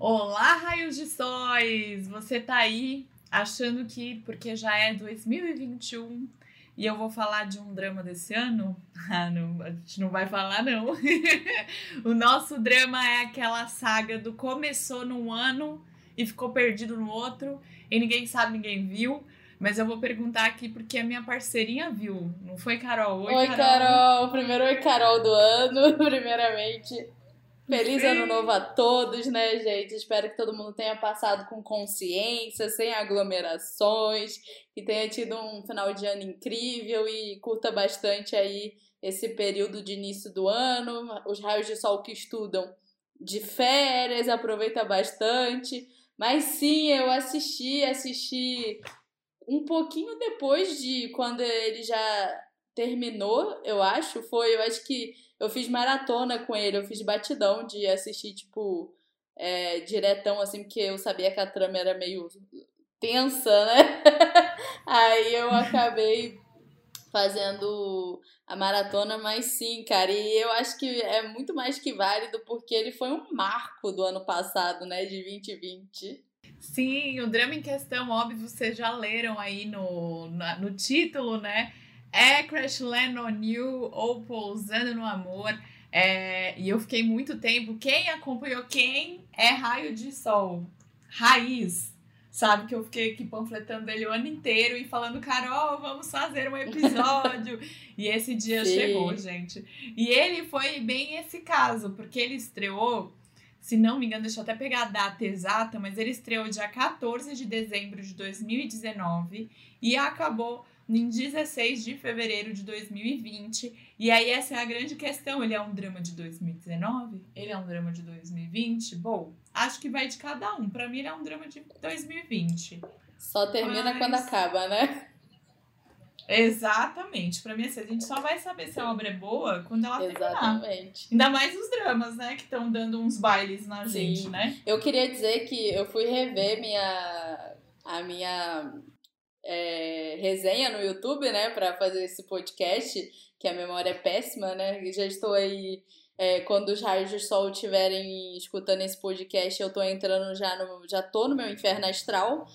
Olá, raios de sóis! Você tá aí achando que porque já é 2021 e eu vou falar de um drama desse ano? Ah, não, a gente não vai falar, não. o nosso drama é aquela saga do começou num ano e ficou perdido no outro e ninguém sabe, ninguém viu. Mas eu vou perguntar aqui porque a minha parceirinha viu. Não foi, Carol? Oi, oi Carol. Carol. Primeiro, oi, Carol do ano, primeiramente. Feliz Sim. ano novo a todos, né, gente? Espero que todo mundo tenha passado com consciência, sem aglomerações, que tenha tido um final de ano incrível e curta bastante aí esse período de início do ano, os raios de sol que estudam de férias, aproveita bastante. Mas sim, eu assisti, assisti um pouquinho depois de quando ele já terminou, eu acho, foi, eu acho que eu fiz maratona com ele, eu fiz batidão de assistir, tipo, é, diretão, assim, porque eu sabia que a trama era meio tensa, né? Aí eu acabei fazendo a maratona, mas sim, cara, e eu acho que é muito mais que válido porque ele foi um marco do ano passado, né, de 2020. Sim, o drama em questão, óbvio, vocês já leram aí no, no título, né? É Crash Land on You ou Pousando no Amor. É, e eu fiquei muito tempo. Quem acompanhou quem é Raio de Sol? Raiz. Sabe que eu fiquei aqui panfletando ele o ano inteiro e falando, Carol, vamos fazer um episódio. e esse dia Sim. chegou, gente. E ele foi bem esse caso, porque ele estreou, se não me engano, deixa eu até pegar a data exata, mas ele estreou dia 14 de dezembro de 2019 e acabou em 16 de fevereiro de 2020. E aí essa é a grande questão. Ele é um drama de 2019? Ele é um drama de 2020? Bom, acho que vai de cada um. Para mim ele é um drama de 2020. Só termina Mas... quando acaba, né? Exatamente. Para mim, assim, a gente só vai saber se a obra é boa quando ela Exatamente. terminar. Ainda mais os dramas, né? Que estão dando uns bailes na Sim. gente, né? Eu queria dizer que eu fui rever minha a minha é, resenha no YouTube, né, para fazer esse podcast, que a memória é péssima, né? Já estou aí. É, quando os raios de sol estiverem escutando esse podcast, eu tô entrando já no. Já tô no meu inferno astral.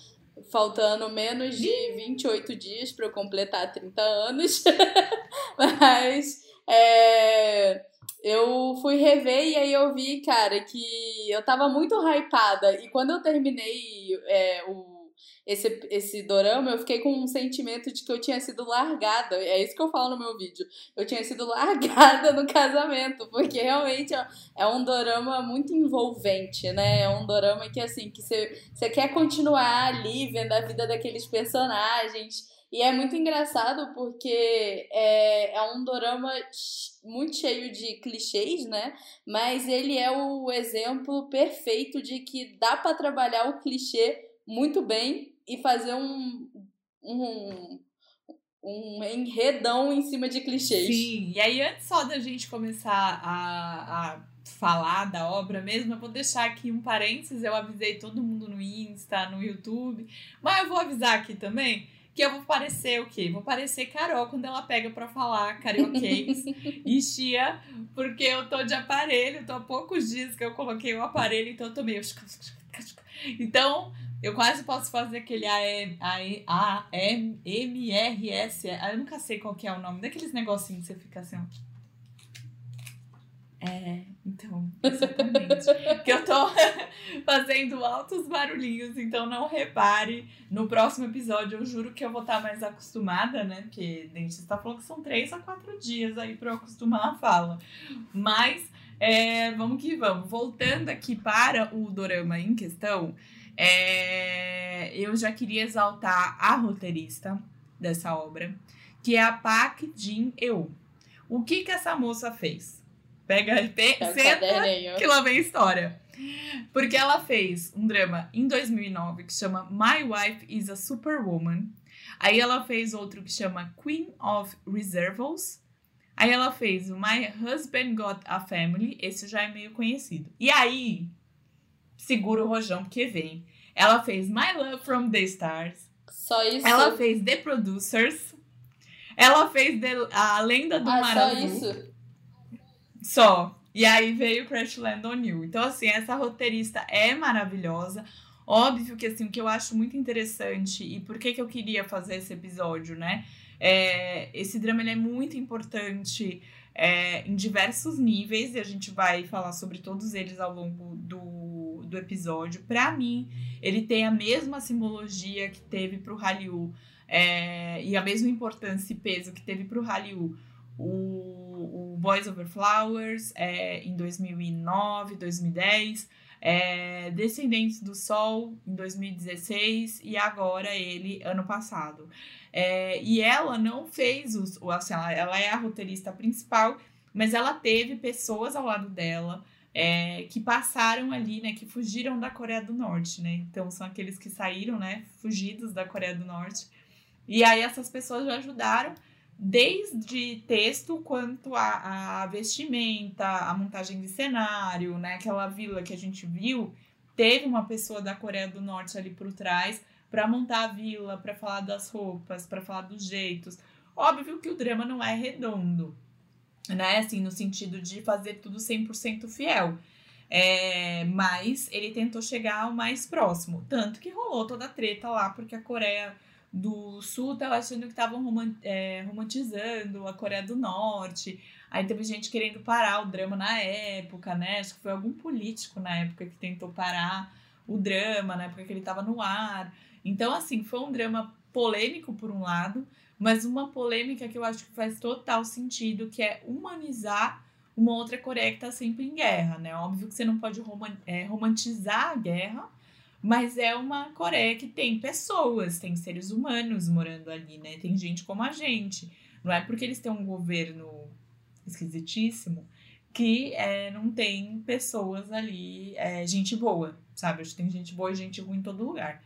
Faltando menos de 28 dias para eu completar 30 anos. Mas é, eu fui rever e aí eu vi, cara, que eu tava muito hypada. E quando eu terminei é, o esse, esse dorama, eu fiquei com um sentimento de que eu tinha sido largada. É isso que eu falo no meu vídeo. Eu tinha sido largada no casamento, porque realmente é um dorama muito envolvente, né? É um dorama que, assim, que você quer continuar ali vendo a vida daqueles personagens. E é muito engraçado porque é, é um dorama muito cheio de clichês, né? Mas ele é o exemplo perfeito de que dá para trabalhar o clichê muito bem e fazer um, um, um enredão em cima de clichês. Sim, e aí antes só da gente começar a, a falar da obra mesmo, eu vou deixar aqui um parênteses, eu avisei todo mundo no Insta, no YouTube, mas eu vou avisar aqui também que eu vou parecer o quê? Vou parecer Carol quando ela pega para falar carioquês e chia, porque eu tô de aparelho, tô há poucos dias que eu coloquei o aparelho, então eu tô meio... Então, eu quase posso fazer aquele A-M-R-S. Eu nunca sei qual que é o nome daqueles negocinhos que você fica assim, ó. É, então, exatamente. que eu tô fazendo altos barulhinhos, então não repare. No próximo episódio, eu juro que eu vou estar mais acostumada, né? Porque o dentista falou que são três a quatro dias aí pra eu acostumar a fala. Mas, é, vamos que vamos. Voltando aqui para o dorama em questão, é, eu já queria exaltar a roteirista dessa obra, que é a Park Jin-eu. O que que essa moça fez? Pega, pe, senta, que lá vem a história. Porque ela fez um drama em 2009 que chama My Wife is a Superwoman. Aí ela fez outro que chama Queen of Reservables. Aí ela fez My Husband Got a Family. Esse já é meio conhecido. E aí, segura o rojão porque vem. Ela fez My Love from the Stars. Só isso? Ela fez The Producers. Ela fez The, a Lenda do ah, Mar Só isso? Só. E aí veio Crash Land on You. Então, assim, essa roteirista é maravilhosa. Óbvio que, assim, o que eu acho muito interessante e por que, que eu queria fazer esse episódio, né? É, esse drama ele é muito importante é, em diversos níveis e a gente vai falar sobre todos eles ao longo do, do episódio. Para mim, ele tem a mesma simbologia que teve para o Hallyu é, e a mesma importância e peso que teve para o Hallyu o, Boys Over Flowers é, em 2009, 2010 é, Descendentes do Sol, em 2016, e agora ele, ano passado. É, e ela não fez os. Assim, ela, ela é a roteirista principal, mas ela teve pessoas ao lado dela. É, que passaram ali, né, que fugiram da Coreia do Norte, né? Então são aqueles que saíram, né, fugidos da Coreia do Norte. E aí essas pessoas já ajudaram desde texto quanto a, a, vestimenta, a montagem de cenário, né? Aquela vila que a gente viu, teve uma pessoa da Coreia do Norte ali por trás para montar a vila, para falar das roupas, para falar dos jeitos. Óbvio que o drama não é redondo, né? Assim, no sentido de fazer tudo 100% fiel. É, mas ele tentou chegar ao mais próximo. Tanto que rolou toda a treta lá, porque a Coreia do Sul tava achando que estavam é, romantizando a Coreia do Norte. Aí teve gente querendo parar o drama na época, né? Acho que foi algum político na época que tentou parar o drama, na época que ele estava no ar. Então, assim, foi um drama polêmico por um lado, mas uma polêmica que eu acho que faz total sentido, que é humanizar uma outra Coreia que está sempre em guerra, né? Óbvio que você não pode é, romantizar a guerra, mas é uma Coreia que tem pessoas, tem seres humanos morando ali, né? Tem gente como a gente. Não é porque eles têm um governo esquisitíssimo que é, não tem pessoas ali, é, gente boa, sabe? Acho que tem gente boa e gente ruim em todo lugar.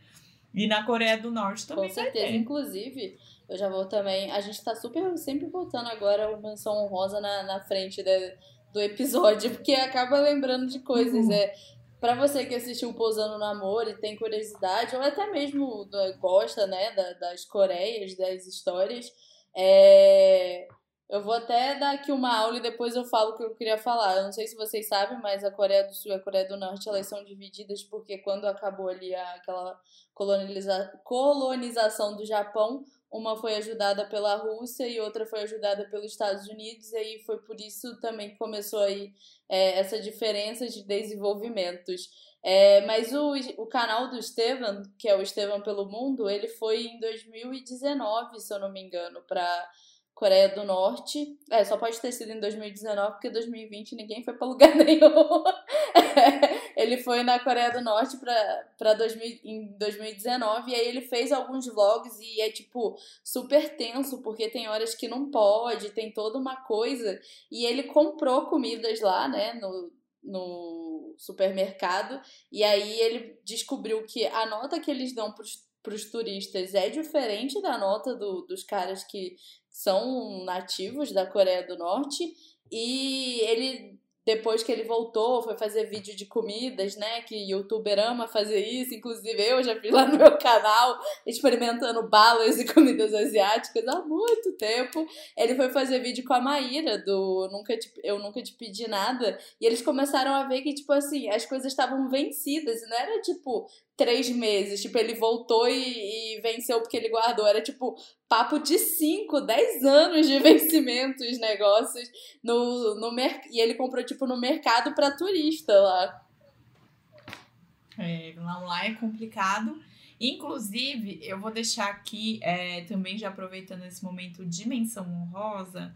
E na Coreia do Norte também. Com certeza, inclusive, eu já vou também. A gente tá super sempre voltando agora o menção honrosa na, na frente de, do episódio, porque acaba lembrando de coisas. Uhum. É, para você que assistiu Pousando no Amor e tem curiosidade, ou até mesmo gosta, né, das Coreias, das histórias, é... eu vou até dar aqui uma aula e depois eu falo o que eu queria falar. Eu não sei se vocês sabem, mas a Coreia do Sul e a Coreia do Norte, elas são divididas porque quando acabou ali aquela coloniza... colonização do Japão, uma foi ajudada pela Rússia e outra foi ajudada pelos Estados Unidos, e aí foi por isso também que começou aí é, essa diferença de desenvolvimentos. É, mas o, o canal do Estevam, que é o Estevam pelo Mundo, ele foi em 2019, se eu não me engano, para Coreia do Norte. É, só pode ter sido em 2019, porque 2020 ninguém foi para lugar nenhum. ele foi na Coreia do Norte pra, 2000, em 2019, e aí ele fez alguns vlogs e é, tipo, super tenso, porque tem horas que não pode, tem toda uma coisa. E ele comprou comidas lá, né, no, no supermercado, e aí ele descobriu que a nota que eles dão pros para os turistas é diferente da nota do, dos caras que são nativos da Coreia do Norte. E ele depois que ele voltou, foi fazer vídeo de comidas, né? Que youtuber ama fazer isso. Inclusive, eu já fiz lá no meu canal, experimentando balas e comidas asiáticas há muito tempo. Ele foi fazer vídeo com a Maíra, do Nunca te, Eu Nunca Te Pedi Nada. E eles começaram a ver que, tipo assim, as coisas estavam vencidas. E não era, tipo, três meses. Tipo, ele voltou e, e, venceu porque ele guardou. Era tipo papo de cinco, dez anos de vencimentos, negócios no, no mer e ele comprou tipo no mercado para turista lá. É, lá é complicado. Inclusive, eu vou deixar aqui é, também já aproveitando esse momento dimensão honrosa.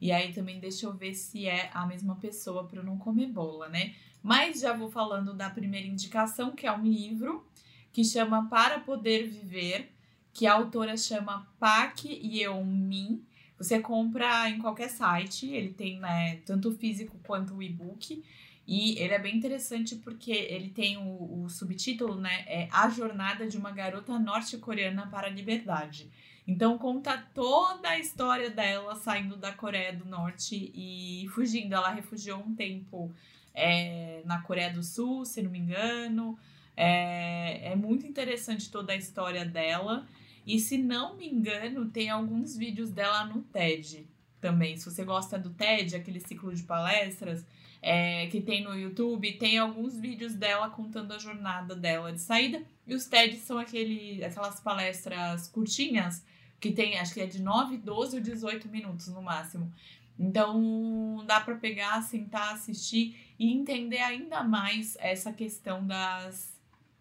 E aí também deixa eu ver se é a mesma pessoa para eu não comer bola, né? Mas já vou falando da primeira indicação, que é um livro que chama Para Poder Viver, que a autora chama Pak Yeon-min. Você compra em qualquer site, ele tem né, tanto o físico quanto o e-book. E ele é bem interessante porque ele tem o, o subtítulo, né? É A Jornada de uma Garota Norte-Coreana para a Liberdade. Então conta toda a história dela saindo da Coreia do Norte e fugindo. Ela refugiou um tempo é, na Coreia do Sul, se não me engano. É, é muito interessante toda a história dela. E se não me engano, tem alguns vídeos dela no TED. também. Se você gosta do TED, aquele ciclo de palestras é, que tem no YouTube, tem alguns vídeos dela contando a jornada dela de saída. E os TEDs são aquele, aquelas palestras curtinhas, que tem, acho que é de 9, 12 ou 18 minutos no máximo. Então dá para pegar, sentar, assistir e entender ainda mais essa questão das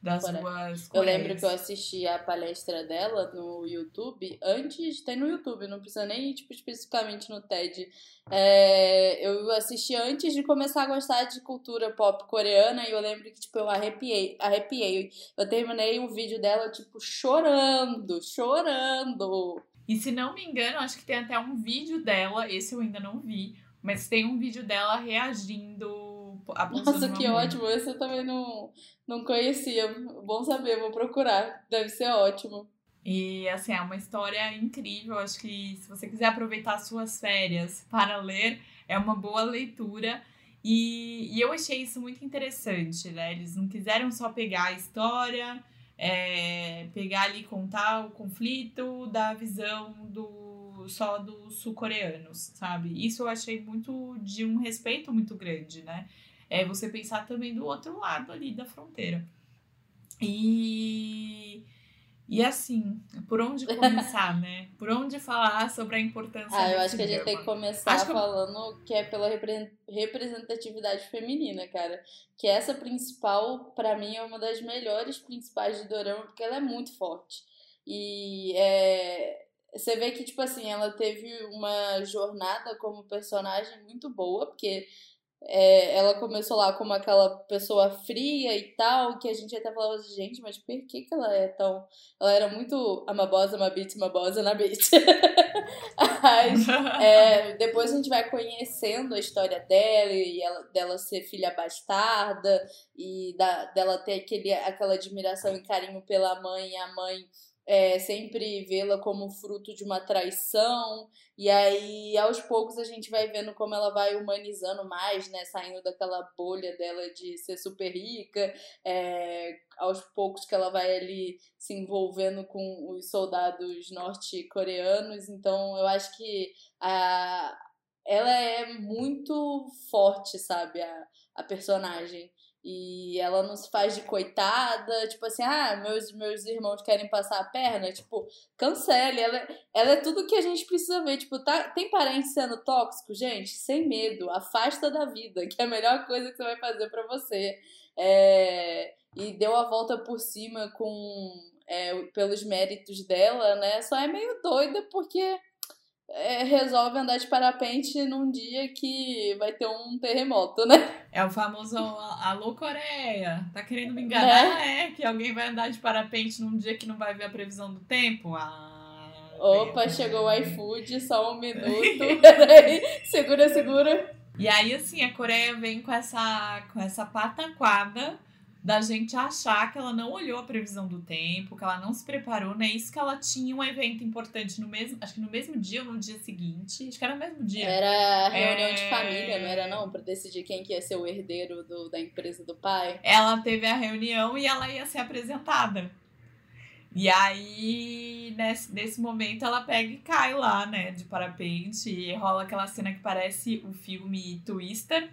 das duas Eu lembro que eu assisti a palestra dela no YouTube antes, tem no YouTube, não precisa nem tipo, especificamente no TED. É, eu assisti antes de começar a gostar de cultura pop coreana e eu lembro que tipo, eu arrepiei, arrepiei. Eu terminei o vídeo dela, tipo, chorando, chorando. E se não me engano, acho que tem até um vídeo dela, esse eu ainda não vi, mas tem um vídeo dela reagindo a Nossa, que ótimo. Esse eu também não, não conhecia. Bom saber, vou procurar. Deve ser ótimo. E assim, é uma história incrível. Acho que se você quiser aproveitar suas férias para ler, é uma boa leitura. E, e eu achei isso muito interessante, né? Eles não quiseram só pegar a história, é, pegar ali contar o conflito da visão do só dos sul-coreanos, sabe? Isso eu achei muito de um respeito muito grande, né? é você pensar também do outro lado ali da fronteira. E e assim, por onde começar, né? Por onde falar sobre a importância Ah, eu acho que a gente tem que começar acho falando que... que é pela representatividade feminina, cara. Que essa principal, para mim, é uma das melhores principais de Dorama, porque ela é muito forte. E é, você vê que, tipo assim, ela teve uma jornada como personagem muito boa, porque é, ela começou lá como aquela pessoa fria e tal, que a gente até falava assim, gente, mas por que, que ela é tão. Ela era muito amabosa, uma bitch, amabosa na bitch. mas, é, depois a gente vai conhecendo a história dela e ela, dela ser filha bastarda e da, dela ter aquele, aquela admiração e carinho pela mãe e a mãe é, sempre vê-la como fruto de uma traição, e aí aos poucos a gente vai vendo como ela vai humanizando mais, né, saindo daquela bolha dela de ser super rica, é, aos poucos que ela vai ali se envolvendo com os soldados norte-coreanos, então eu acho que a, ela é muito forte, sabe, a, a personagem. E ela não se faz de coitada, tipo assim, ah, meus, meus irmãos querem passar a perna, tipo, cancele. Ela, ela é tudo que a gente precisa ver. Tipo, tá, tem parente sendo tóxico, gente? Sem medo, afasta da vida, que é a melhor coisa que você vai fazer para você. É, e deu a volta por cima com é, pelos méritos dela, né? Só é meio doida porque é, resolve andar de parapente num dia que vai ter um terremoto, né? É o famoso Alô Coreia, tá querendo me enganar, é? é? Que alguém vai andar de parapente num dia que não vai ver a previsão do tempo? Ah. Opa, chegou o iFood, só um minuto. Peraí, segura, segura. E aí, assim, a Coreia vem com essa, com essa pataquada da gente achar que ela não olhou a previsão do tempo, que ela não se preparou, né? Isso que ela tinha um evento importante no mesmo, acho que no mesmo dia ou no dia seguinte, acho que era no mesmo dia. Era reunião é... de família, não era não, para decidir quem que ia ser o herdeiro do, da empresa do pai. Ela teve a reunião e ela ia ser apresentada. E aí, nesse, nesse momento, ela pega e cai lá, né, de parapente, e rola aquela cena que parece o filme Twister,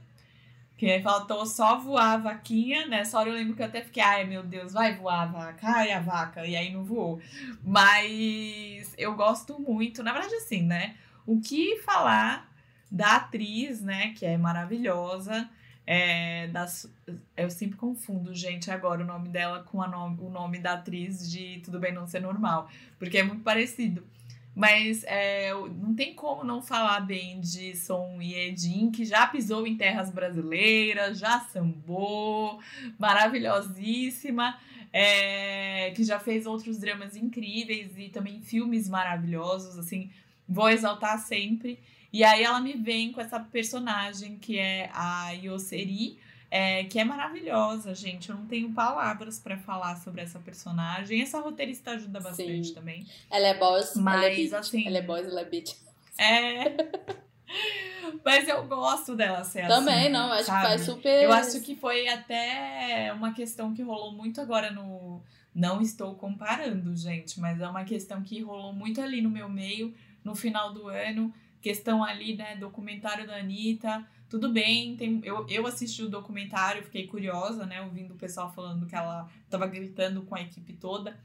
que faltou só voar a vaquinha, nessa hora eu lembro que eu até fiquei, ai meu Deus, vai voar a vaca, ai a vaca, e aí não voou. Mas eu gosto muito, na verdade assim, né? O que falar da atriz, né, que é maravilhosa, é, das, eu sempre confundo, gente, agora o nome dela com o nome da atriz de Tudo Bem Não Ser Normal, porque é muito parecido. Mas é, não tem como não falar bem de Son Yedin, que já pisou em terras brasileiras, já sambou, maravilhosíssima, é, que já fez outros dramas incríveis e também filmes maravilhosos, assim, vou exaltar sempre. E aí ela me vem com essa personagem que é a Yoseri, é, que é maravilhosa, gente. Eu não tenho palavras para falar sobre essa personagem. Essa roteirista ajuda bastante Sim. também. Ela é boss, mas ela é bitch. assim. Ela é boss, ela é bitch. É. Mas eu gosto dela ser Também, assim. Também, não, acho sabe? que faz super. Eu acho que foi até uma questão que rolou muito agora no. Não estou comparando, gente, mas é uma questão que rolou muito ali no meu meio, no final do ano questão ali, né, documentário da Anitta, tudo bem, tem, eu, eu assisti o documentário, fiquei curiosa, né, ouvindo o pessoal falando que ela tava gritando com a equipe toda.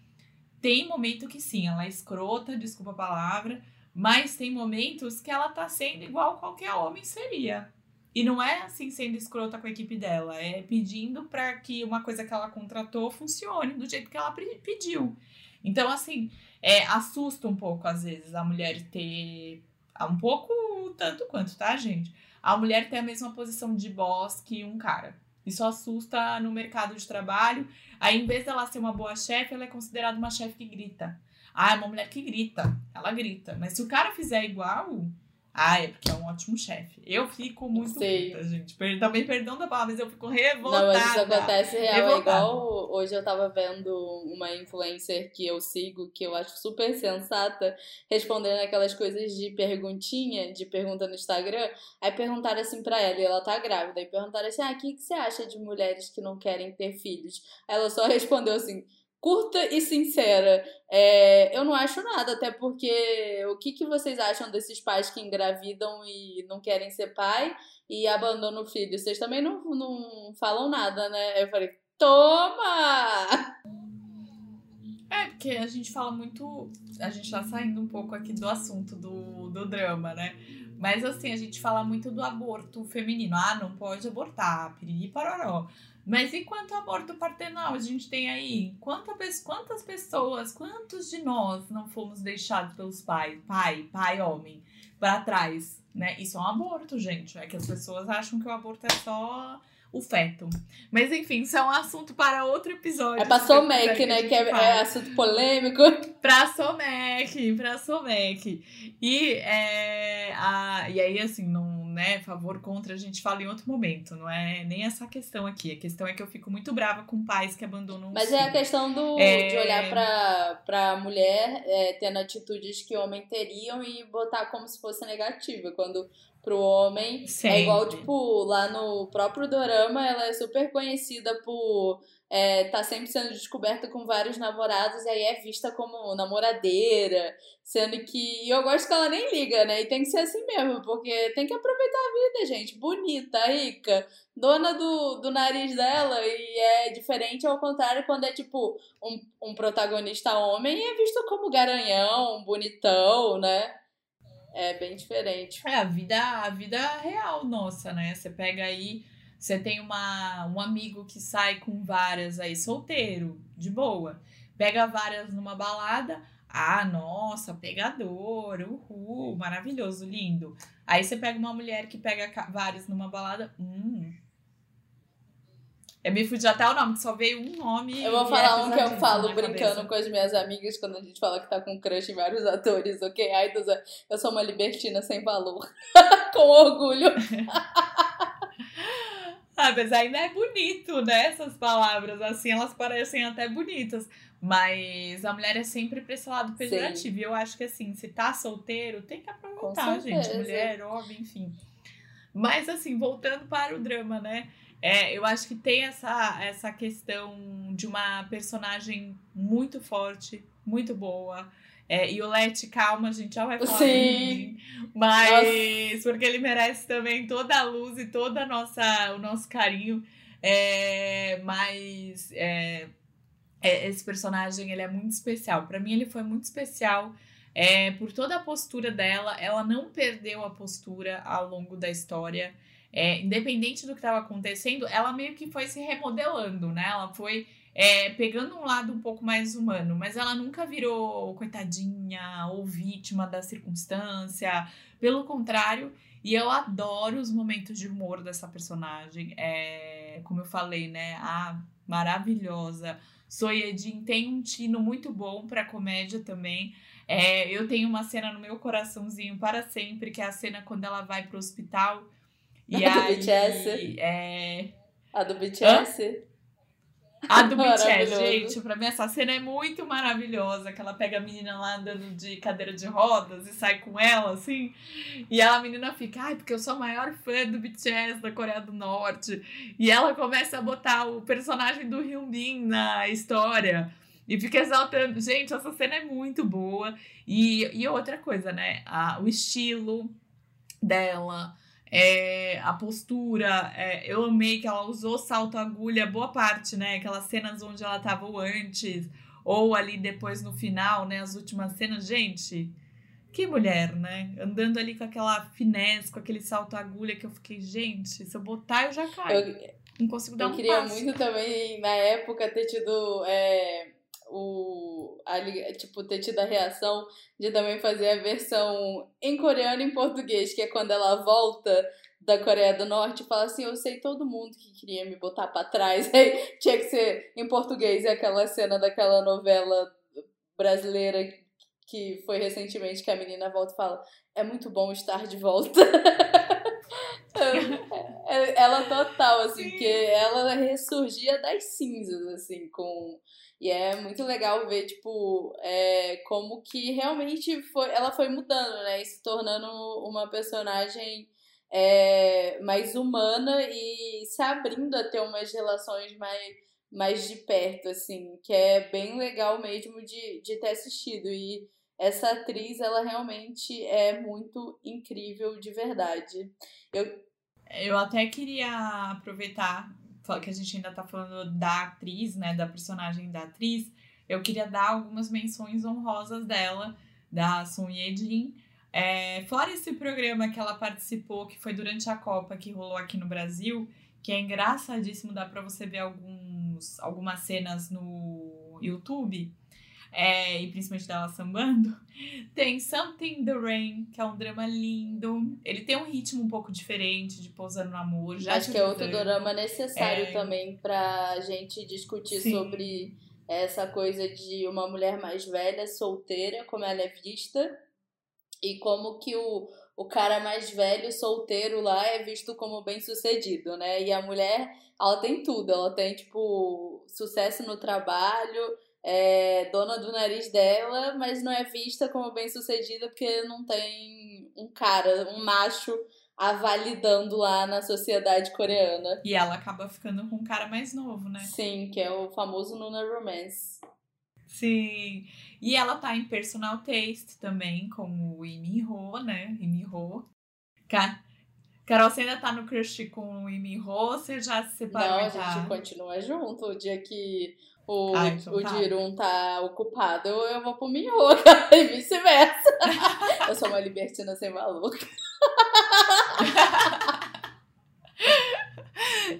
Tem momento que sim, ela é escrota, desculpa a palavra, mas tem momentos que ela tá sendo igual qualquer homem seria. E não é assim sendo escrota com a equipe dela, é pedindo para que uma coisa que ela contratou funcione do jeito que ela pediu. Então, assim, é, assusta um pouco às vezes a mulher ter. Um pouco tanto quanto, tá, gente? A mulher ter a mesma posição de boss que um cara. Isso assusta no mercado de trabalho. Aí, em vez dela ser uma boa chefe, ela é considerada uma chefe que grita. Ah, é uma mulher que grita. Ela grita. Mas se o cara fizer igual, ah, é porque é um ótimo chefe. Eu fico muito Sei. puta, gente. Também perdão da palavra, mas eu fico revoltada. Não, mas isso acontece real. É revoltada. É igual hoje eu tava vendo uma influencer que eu sigo, que eu acho super sensata, respondendo aquelas coisas de perguntinha, de pergunta no Instagram. Aí perguntaram assim pra ela, e ela tá grávida, aí perguntaram assim: ah, o que, que você acha de mulheres que não querem ter filhos? Ela só respondeu assim curta e sincera. É, eu não acho nada, até porque o que, que vocês acham desses pais que engravidam e não querem ser pai e abandonam o filho? Vocês também não, não falam nada, né? Eu falei, toma! É, porque a gente fala muito. A gente tá saindo um pouco aqui do assunto do, do drama, né? Mas assim, a gente fala muito do aborto feminino. Ah, não pode abortar, piriri paroró. Mas e quanto ao aborto partenal a gente tem aí? Quantas, quantas pessoas, quantos de nós não fomos deixados pelos pais, pai, pai, homem, para trás, né? Isso é um aborto, gente. É que as pessoas acham que o aborto é só o feto. Mas enfim, isso é um assunto para outro episódio. É pra Somec, né? Que é, é, assunto polêmico. Pra Somec, pra Somec. E, é, a, e aí, assim, não, né, favor, contra, a gente fala em outro momento. Não é nem essa questão aqui. A questão é que eu fico muito brava com pais que abandonam Mas é a questão do, é... de olhar pra, pra mulher é, tendo atitudes que homem teriam e botar como se fosse negativa. Quando pro homem. Sempre. É igual, tipo, lá no próprio Dorama, ela é super conhecida por é, tá sempre sendo descoberta com vários namorados e aí é vista como namoradeira, sendo que eu gosto que ela nem liga, né? E tem que ser assim mesmo, porque tem que aproveitar a vida, gente. Bonita, rica, dona do, do nariz dela e é diferente ao contrário quando é tipo um, um protagonista homem e é visto como garanhão, bonitão, né? É bem diferente. É a vida, a vida real nossa, né? Você pega aí, você tem uma, um amigo que sai com várias aí, solteiro, de boa. Pega várias numa balada. Ah, nossa, pegador, uhul, maravilhoso, lindo. Aí você pega uma mulher que pega várias numa balada. Hum, eu me fudi até o nome, que só veio um nome. Eu vou é falar um que eu falo brincando cabeça. com as minhas amigas quando a gente fala que tá com crush em vários atores, ok? Ai, eu sou uma libertina sem valor. com orgulho. ah, mas ainda é bonito, né? Essas palavras, assim, elas parecem até bonitas. Mas a mulher é sempre pra esse lado pejorativo. E eu acho que, assim, se tá solteiro, tem que aproveitar, gente. Mulher, homem, enfim. Mas, assim, voltando para o drama, né? É, eu acho que tem essa, essa questão de uma personagem muito forte, muito boa. É, e o Let, calma, a gente já vai falar Sim. Mas nossa. porque ele merece também toda a luz e toda a nossa, o nosso carinho. É, mas é, é, esse personagem ele é muito especial. Para mim, ele foi muito especial é, por toda a postura dela. Ela não perdeu a postura ao longo da história é, independente do que estava acontecendo, ela meio que foi se remodelando, né? Ela foi é, pegando um lado um pouco mais humano, mas ela nunca virou coitadinha ou vítima da circunstância. Pelo contrário, e eu adoro os momentos de humor dessa personagem. É, como eu falei, né? A maravilhosa Soyedin tem um tino muito bom para comédia também. É, eu tenho uma cena no meu coraçãozinho para sempre, que é a cena quando ela vai pro hospital e a do BTS? É... A do BTS? Hã? A do BTS, gente, pra mim essa cena é muito maravilhosa, que ela pega a menina lá andando de cadeira de rodas e sai com ela, assim, e ela, a menina fica, ai, porque eu sou a maior fã do BTS da Coreia do Norte, e ela começa a botar o personagem do Hyunbin na história, e fica exaltando, gente, essa cena é muito boa, e, e outra coisa, né, a, o estilo, dela, é, a postura. É, eu amei que ela usou salto agulha, boa parte, né? Aquelas cenas onde ela tava antes, ou ali depois no final, né? As últimas cenas. Gente, que mulher, né? Andando ali com aquela finesse, com aquele salto agulha que eu fiquei, gente, se eu botar eu já caio. Eu, não consigo dar eu um queria passo. muito também, na época, ter tido. É o a, tipo ter tido a reação de também fazer a versão em coreano e em português, que é quando ela volta da Coreia do Norte e fala assim, eu sei todo mundo que queria me botar para trás. Aí tinha que ser em português, é aquela cena daquela novela brasileira que foi recentemente que a menina volta e fala: "É muito bom estar de volta". É, ela total assim, Sim. que ela ressurgia das cinzas assim com e é muito legal ver, tipo, é, como que realmente foi, ela foi mudando, né? E se tornando uma personagem é, mais humana e se abrindo a ter umas relações mais, mais de perto, assim, que é bem legal mesmo de, de ter assistido. E essa atriz, ela realmente é muito incrível de verdade. Eu, eu até queria aproveitar que a gente ainda tá falando da atriz, né, da personagem da atriz, eu queria dar algumas menções honrosas dela, da Sun Ye-jin. É, fora esse programa que ela participou, que foi durante a Copa, que rolou aqui no Brasil, que é engraçadíssimo, dá pra você ver alguns, algumas cenas no YouTube é, e principalmente dela sambando, tem Something the Rain, que é um drama lindo. Ele tem um ritmo um pouco diferente de Pousando no Amor. Já Acho que é outro drama necessário é... também pra gente discutir Sim. sobre essa coisa de uma mulher mais velha, solteira, como ela é vista, e como que o, o cara mais velho, solteiro lá, é visto como bem sucedido, né? E a mulher, ela tem tudo, ela tem, tipo, sucesso no trabalho é dona do nariz dela, mas não é vista como bem sucedida porque não tem um cara, um macho a validando lá na sociedade coreana. E ela acaba ficando com um cara mais novo, né? Sim, que é o famoso Nuna Romance. Sim. E ela tá em Personal Taste também, com o Imi Ho, né? Imi Ho. Carol, você ainda tá no crush com o Imi Ho ou você já se separou? Não, a gente continua junto. O dia que o, Ai, então o tá. tá ocupado, eu, vou pro Minho, e vice-versa. eu sou uma libertina sem maluca.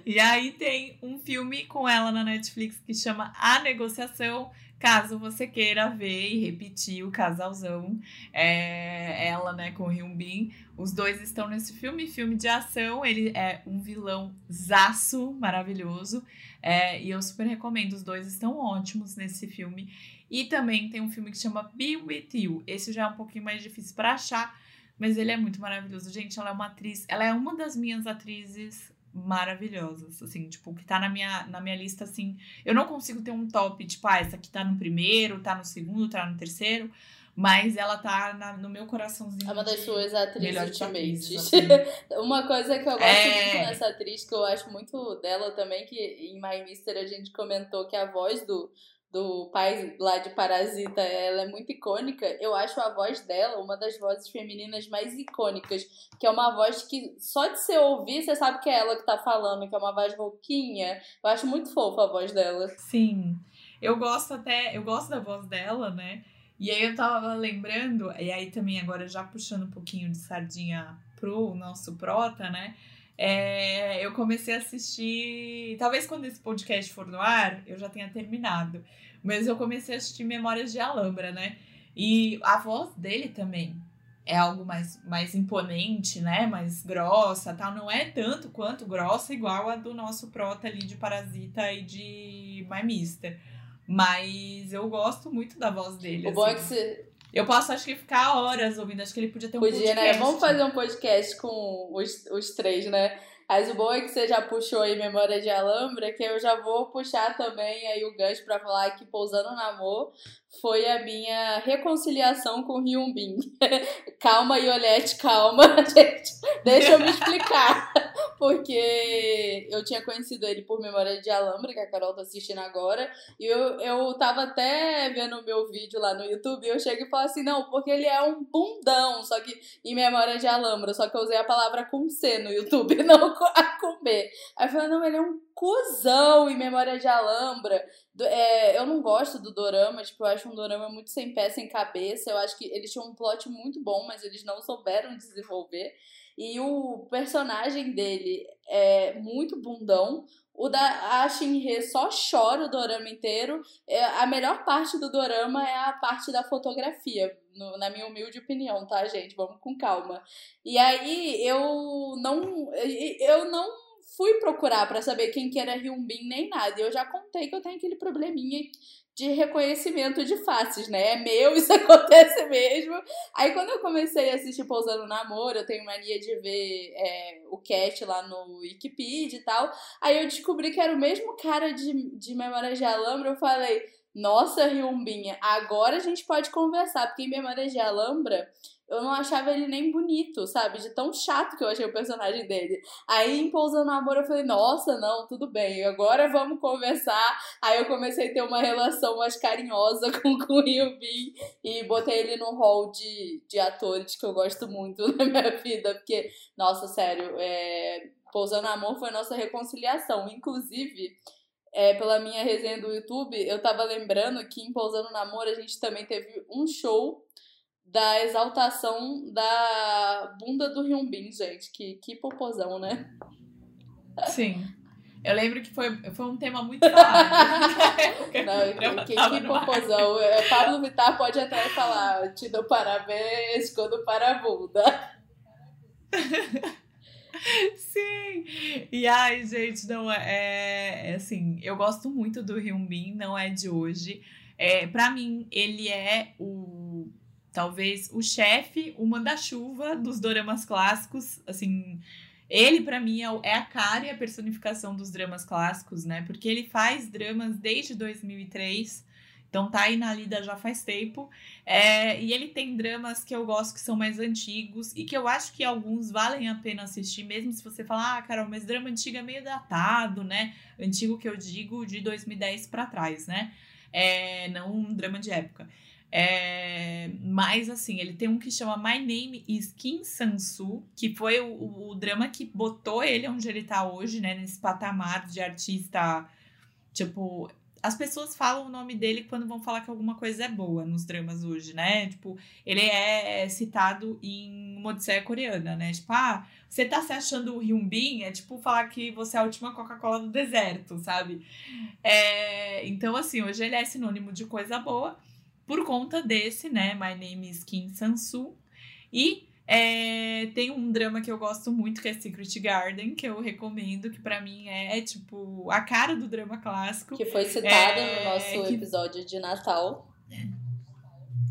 e aí tem um filme com ela na Netflix que chama A Negociação, caso você queira ver e repetir o casalzão, é, ela, né, com o Hyun Bin, os dois estão nesse filme, filme de ação, ele é um vilão zaço, maravilhoso, é, e eu super recomendo, os dois estão ótimos nesse filme, e também tem um filme que chama Be With You, esse já é um pouquinho mais difícil para achar, mas ele é muito maravilhoso, gente, ela é uma atriz, ela é uma das minhas atrizes maravilhosas, assim, tipo, que tá na minha, na minha lista, assim, eu não consigo ter um top, tipo, ah, essa aqui tá no primeiro, tá no segundo, tá no terceiro, mas ela tá na, no meu coraçãozinho. É uma das suas atrizes ultimates. Assim. uma coisa que eu gosto é... muito nessa atriz, que eu acho muito dela também, que em My Mister a gente comentou que a voz do, do pai lá de Parasita, ela é muito icônica. Eu acho a voz dela uma das vozes femininas mais icônicas, que é uma voz que só de você ouvir, você sabe que é ela que tá falando, que é uma voz rouquinha. Eu acho muito fofa a voz dela. Sim. Eu gosto até, eu gosto da voz dela, né? E aí eu tava lembrando, e aí também agora já puxando um pouquinho de sardinha pro nosso prota, né? É, eu comecei a assistir. Talvez quando esse podcast for no ar, eu já tenha terminado. Mas eu comecei a assistir Memórias de Alhambra, né? E a voz dele também é algo mais, mais imponente, né? Mais grossa tal. Não é tanto quanto grossa, igual a do nosso prota ali de Parasita e de My Mister. Mas eu gosto muito da voz dele. O assim. bom é que você eu posso, acho que, ficar horas ouvindo. Acho que ele podia ter um podia, né? podcast. né? Vamos fazer um podcast com os, os três, né? Mas o bom é que você já puxou aí Memória de Alhambra, que eu já vou puxar também aí o gancho para falar que Pousando no Amor foi a minha reconciliação com Hyun Bin. calma, Iolete, calma, gente. Deixa eu me explicar. porque eu tinha conhecido ele por Memória de Alhambra, que a Carol tá assistindo agora, e eu, eu tava até vendo o meu vídeo lá no YouTube, e eu chego e falo assim, não, porque ele é um bundão, só que em Memória de Alhambra, só que eu usei a palavra com C no YouTube, não com B. Aí eu falei, não, ele é um cuzão em Memória de Alhambra. É, eu não gosto do dorama, tipo, eu acho um dorama muito sem pé, sem cabeça. Eu acho que eles tinham um plot muito bom, mas eles não souberam desenvolver. E o personagem dele é muito bundão. O da a Shinhye só chora o dorama inteiro. É, a melhor parte do dorama é a parte da fotografia, no, na minha humilde opinião, tá, gente? Vamos com calma. E aí eu não eu não fui procurar para saber quem que era Hyunbin nem nada. E eu já contei que eu tenho aquele probleminha de reconhecimento de faces, né? É meu, isso acontece mesmo. Aí quando eu comecei a assistir Pousando no Namoro, eu tenho mania de ver é, o cat lá no Wikipedia e tal. Aí eu descobri que era o mesmo cara de, de Memórias de Alhambra. Eu falei, nossa, Ryumbinha, agora a gente pode conversar, porque em Memórias de Alhambra eu não achava ele nem bonito, sabe? De tão chato que eu achei o personagem dele. Aí, em Pousando Amor, eu falei, nossa, não, tudo bem, agora vamos conversar. Aí eu comecei a ter uma relação mais carinhosa com, com o Ryubin e botei ele no hall de, de atores que eu gosto muito na minha vida, porque, nossa, sério, é, Pousando Amor foi nossa reconciliação. Inclusive, é, pela minha resenha do YouTube, eu tava lembrando que em Pousando Namoro a gente também teve um show da exaltação da bunda do Hyunbin, gente. Que, que popozão, né? Sim. Eu lembro que foi, foi um tema muito falado. Não, que, que, que popozão. É, Pablo Vittar pode até falar, te dou parabéns quando para a bunda. Sim! E ai, gente, não é, é assim, eu gosto muito do Hyunbin, não é de hoje. É, para mim, ele é o talvez o chefe, o manda-chuva dos doramas clássicos, assim, ele para mim é, é a cara e a personificação dos dramas clássicos, né? Porque ele faz dramas desde 2003. Então tá aí na lida já faz tempo. É, e ele tem dramas que eu gosto que são mais antigos e que eu acho que alguns valem a pena assistir, mesmo se você falar, ah, Carol, mas drama antigo é meio datado, né? Antigo que eu digo de 2010 para trás, né? É, não um drama de época. É, mas assim, ele tem um que chama My Name is Kim Sansu, que foi o, o, drama que botou ele onde ele tá hoje, né? Nesse patamar de artista. Tipo, as pessoas falam o nome dele quando vão falar que alguma coisa é boa nos dramas hoje, né? Tipo, ele é citado em uma odisseia coreana, né? Tipo, ah, você tá se achando o Hyunbin? É tipo falar que você é a última Coca-Cola do deserto, sabe? É, então, assim, hoje ele é sinônimo de coisa boa por conta desse, né? My Name is Kim Sansu. E é, tem um drama que eu gosto muito, que é Secret Garden, que eu recomendo, que para mim é, é, tipo a cara do drama clássico. Que foi citado é, no nosso que... episódio de Natal.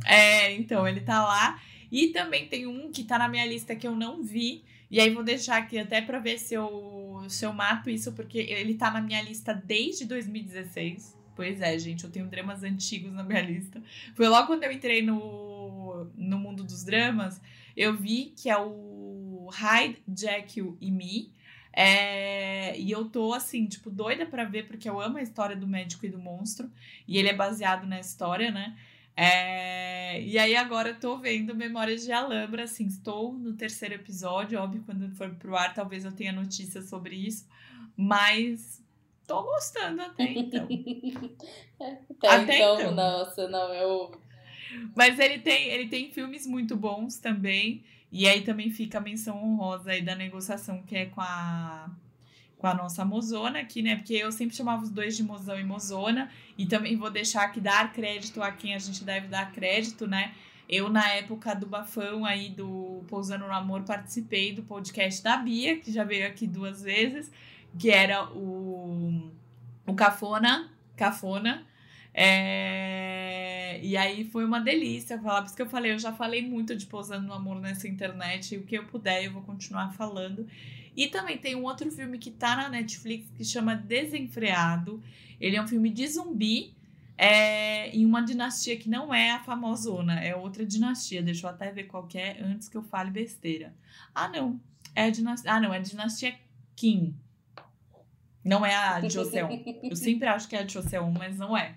É, então, ele tá lá. E também tem um que tá na minha lista que eu não vi. E aí vou deixar aqui até pra ver se eu, se eu mato isso, porque ele tá na minha lista desde 2016. Pois é, gente, eu tenho dramas antigos na minha lista. Foi logo quando eu entrei no, no mundo dos dramas, eu vi que é o Hyde, Jekyll e Me. É, e eu tô assim, tipo, doida para ver, porque eu amo a história do médico e do monstro. E ele é baseado na história, né? É, e aí agora eu tô vendo Memórias de Alhambra, assim, estou no terceiro episódio, óbvio, quando for pro ar talvez eu tenha notícias sobre isso, mas tô gostando até então. até, até então, então, nossa, não, eu. Mas ele tem, ele tem filmes muito bons também. E aí também fica a menção honrosa aí da negociação que é com a com a nossa mozona aqui, né? Porque eu sempre chamava os dois de mozão e mozona. E também vou deixar aqui dar crédito a quem a gente deve dar crédito, né? Eu, na época do bafão aí do Pousando no Amor, participei do podcast da Bia, que já veio aqui duas vezes que era o, o Cafona, Cafona. É... E aí foi uma delícia falar, por isso que eu falei, eu já falei muito de Pousando no Amor nessa internet, e o que eu puder eu vou continuar falando. E também tem um outro filme que tá na Netflix que chama Desenfreado. Ele é um filme de zumbi é, em uma dinastia que não é a famosona, é outra dinastia. Deixa eu até ver qual é antes que eu fale besteira. Ah, não. É a dinastia. Ah, não, é a dinastia Kim. Não é a Joseon. Eu sempre acho que é a Joseon, mas não é.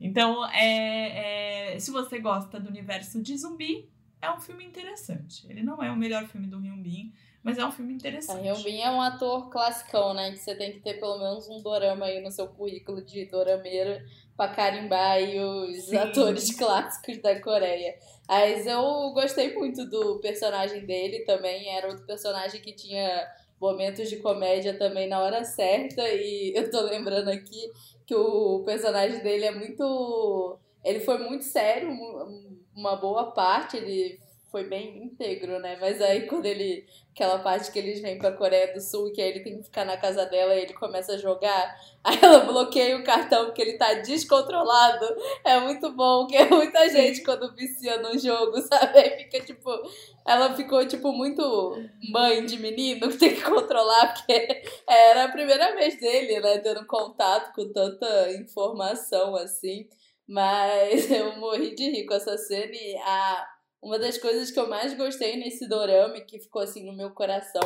Então, é, é, se você gosta do universo de zumbi, é um filme interessante. Ele não é o melhor filme do Hyun Bin, mas é um filme interessante. A Hyun Bin é um ator classicão, né? Que você tem que ter pelo menos um dorama aí no seu currículo de dorameira pra carimbar aí os Sim. atores clássicos da Coreia. Mas eu gostei muito do personagem dele também. Era outro personagem que tinha momentos de comédia também na hora certa. E eu tô lembrando aqui que o personagem dele é muito. Ele foi muito sério, uma boa parte, ele foi bem íntegro, né? Mas aí quando ele. Aquela parte que eles vêm pra Coreia do Sul, que aí ele tem que ficar na casa dela e ele começa a jogar. Aí ela bloqueia o cartão porque ele tá descontrolado. É muito bom, que é muita gente quando vicia no jogo, sabe? Aí fica tipo. Ela ficou, tipo, muito mãe de menino que tem que controlar, porque era a primeira vez dele, né? Tendo contato com tanta informação assim. Mas eu morri de rir com essa cena e a uma das coisas que eu mais gostei nesse dorama que ficou assim no meu coração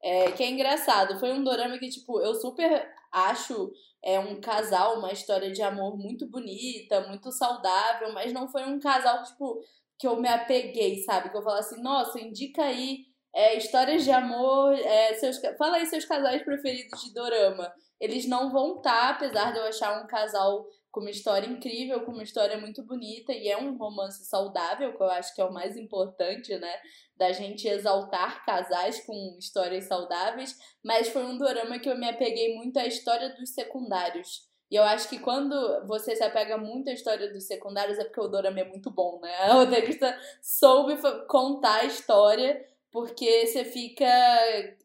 é que é engraçado. Foi um dorama que, tipo, eu super acho é um casal, uma história de amor muito bonita, muito saudável, mas não foi um casal, tipo, que eu me apeguei, sabe? Que eu falo assim, nossa, indica aí é, histórias de amor, é, seus, fala aí seus casais preferidos de dorama. Eles não vão estar, tá, apesar de eu achar um casal com uma história incrível, com uma história muito bonita e é um romance saudável, que eu acho que é o mais importante, né? Da gente exaltar casais com histórias saudáveis, mas foi um dorama que eu me apeguei muito à história dos secundários. E eu acho que quando você se apega muito à história dos secundários é porque o dorama é muito bom, né? A roteirista soube contar a história porque você fica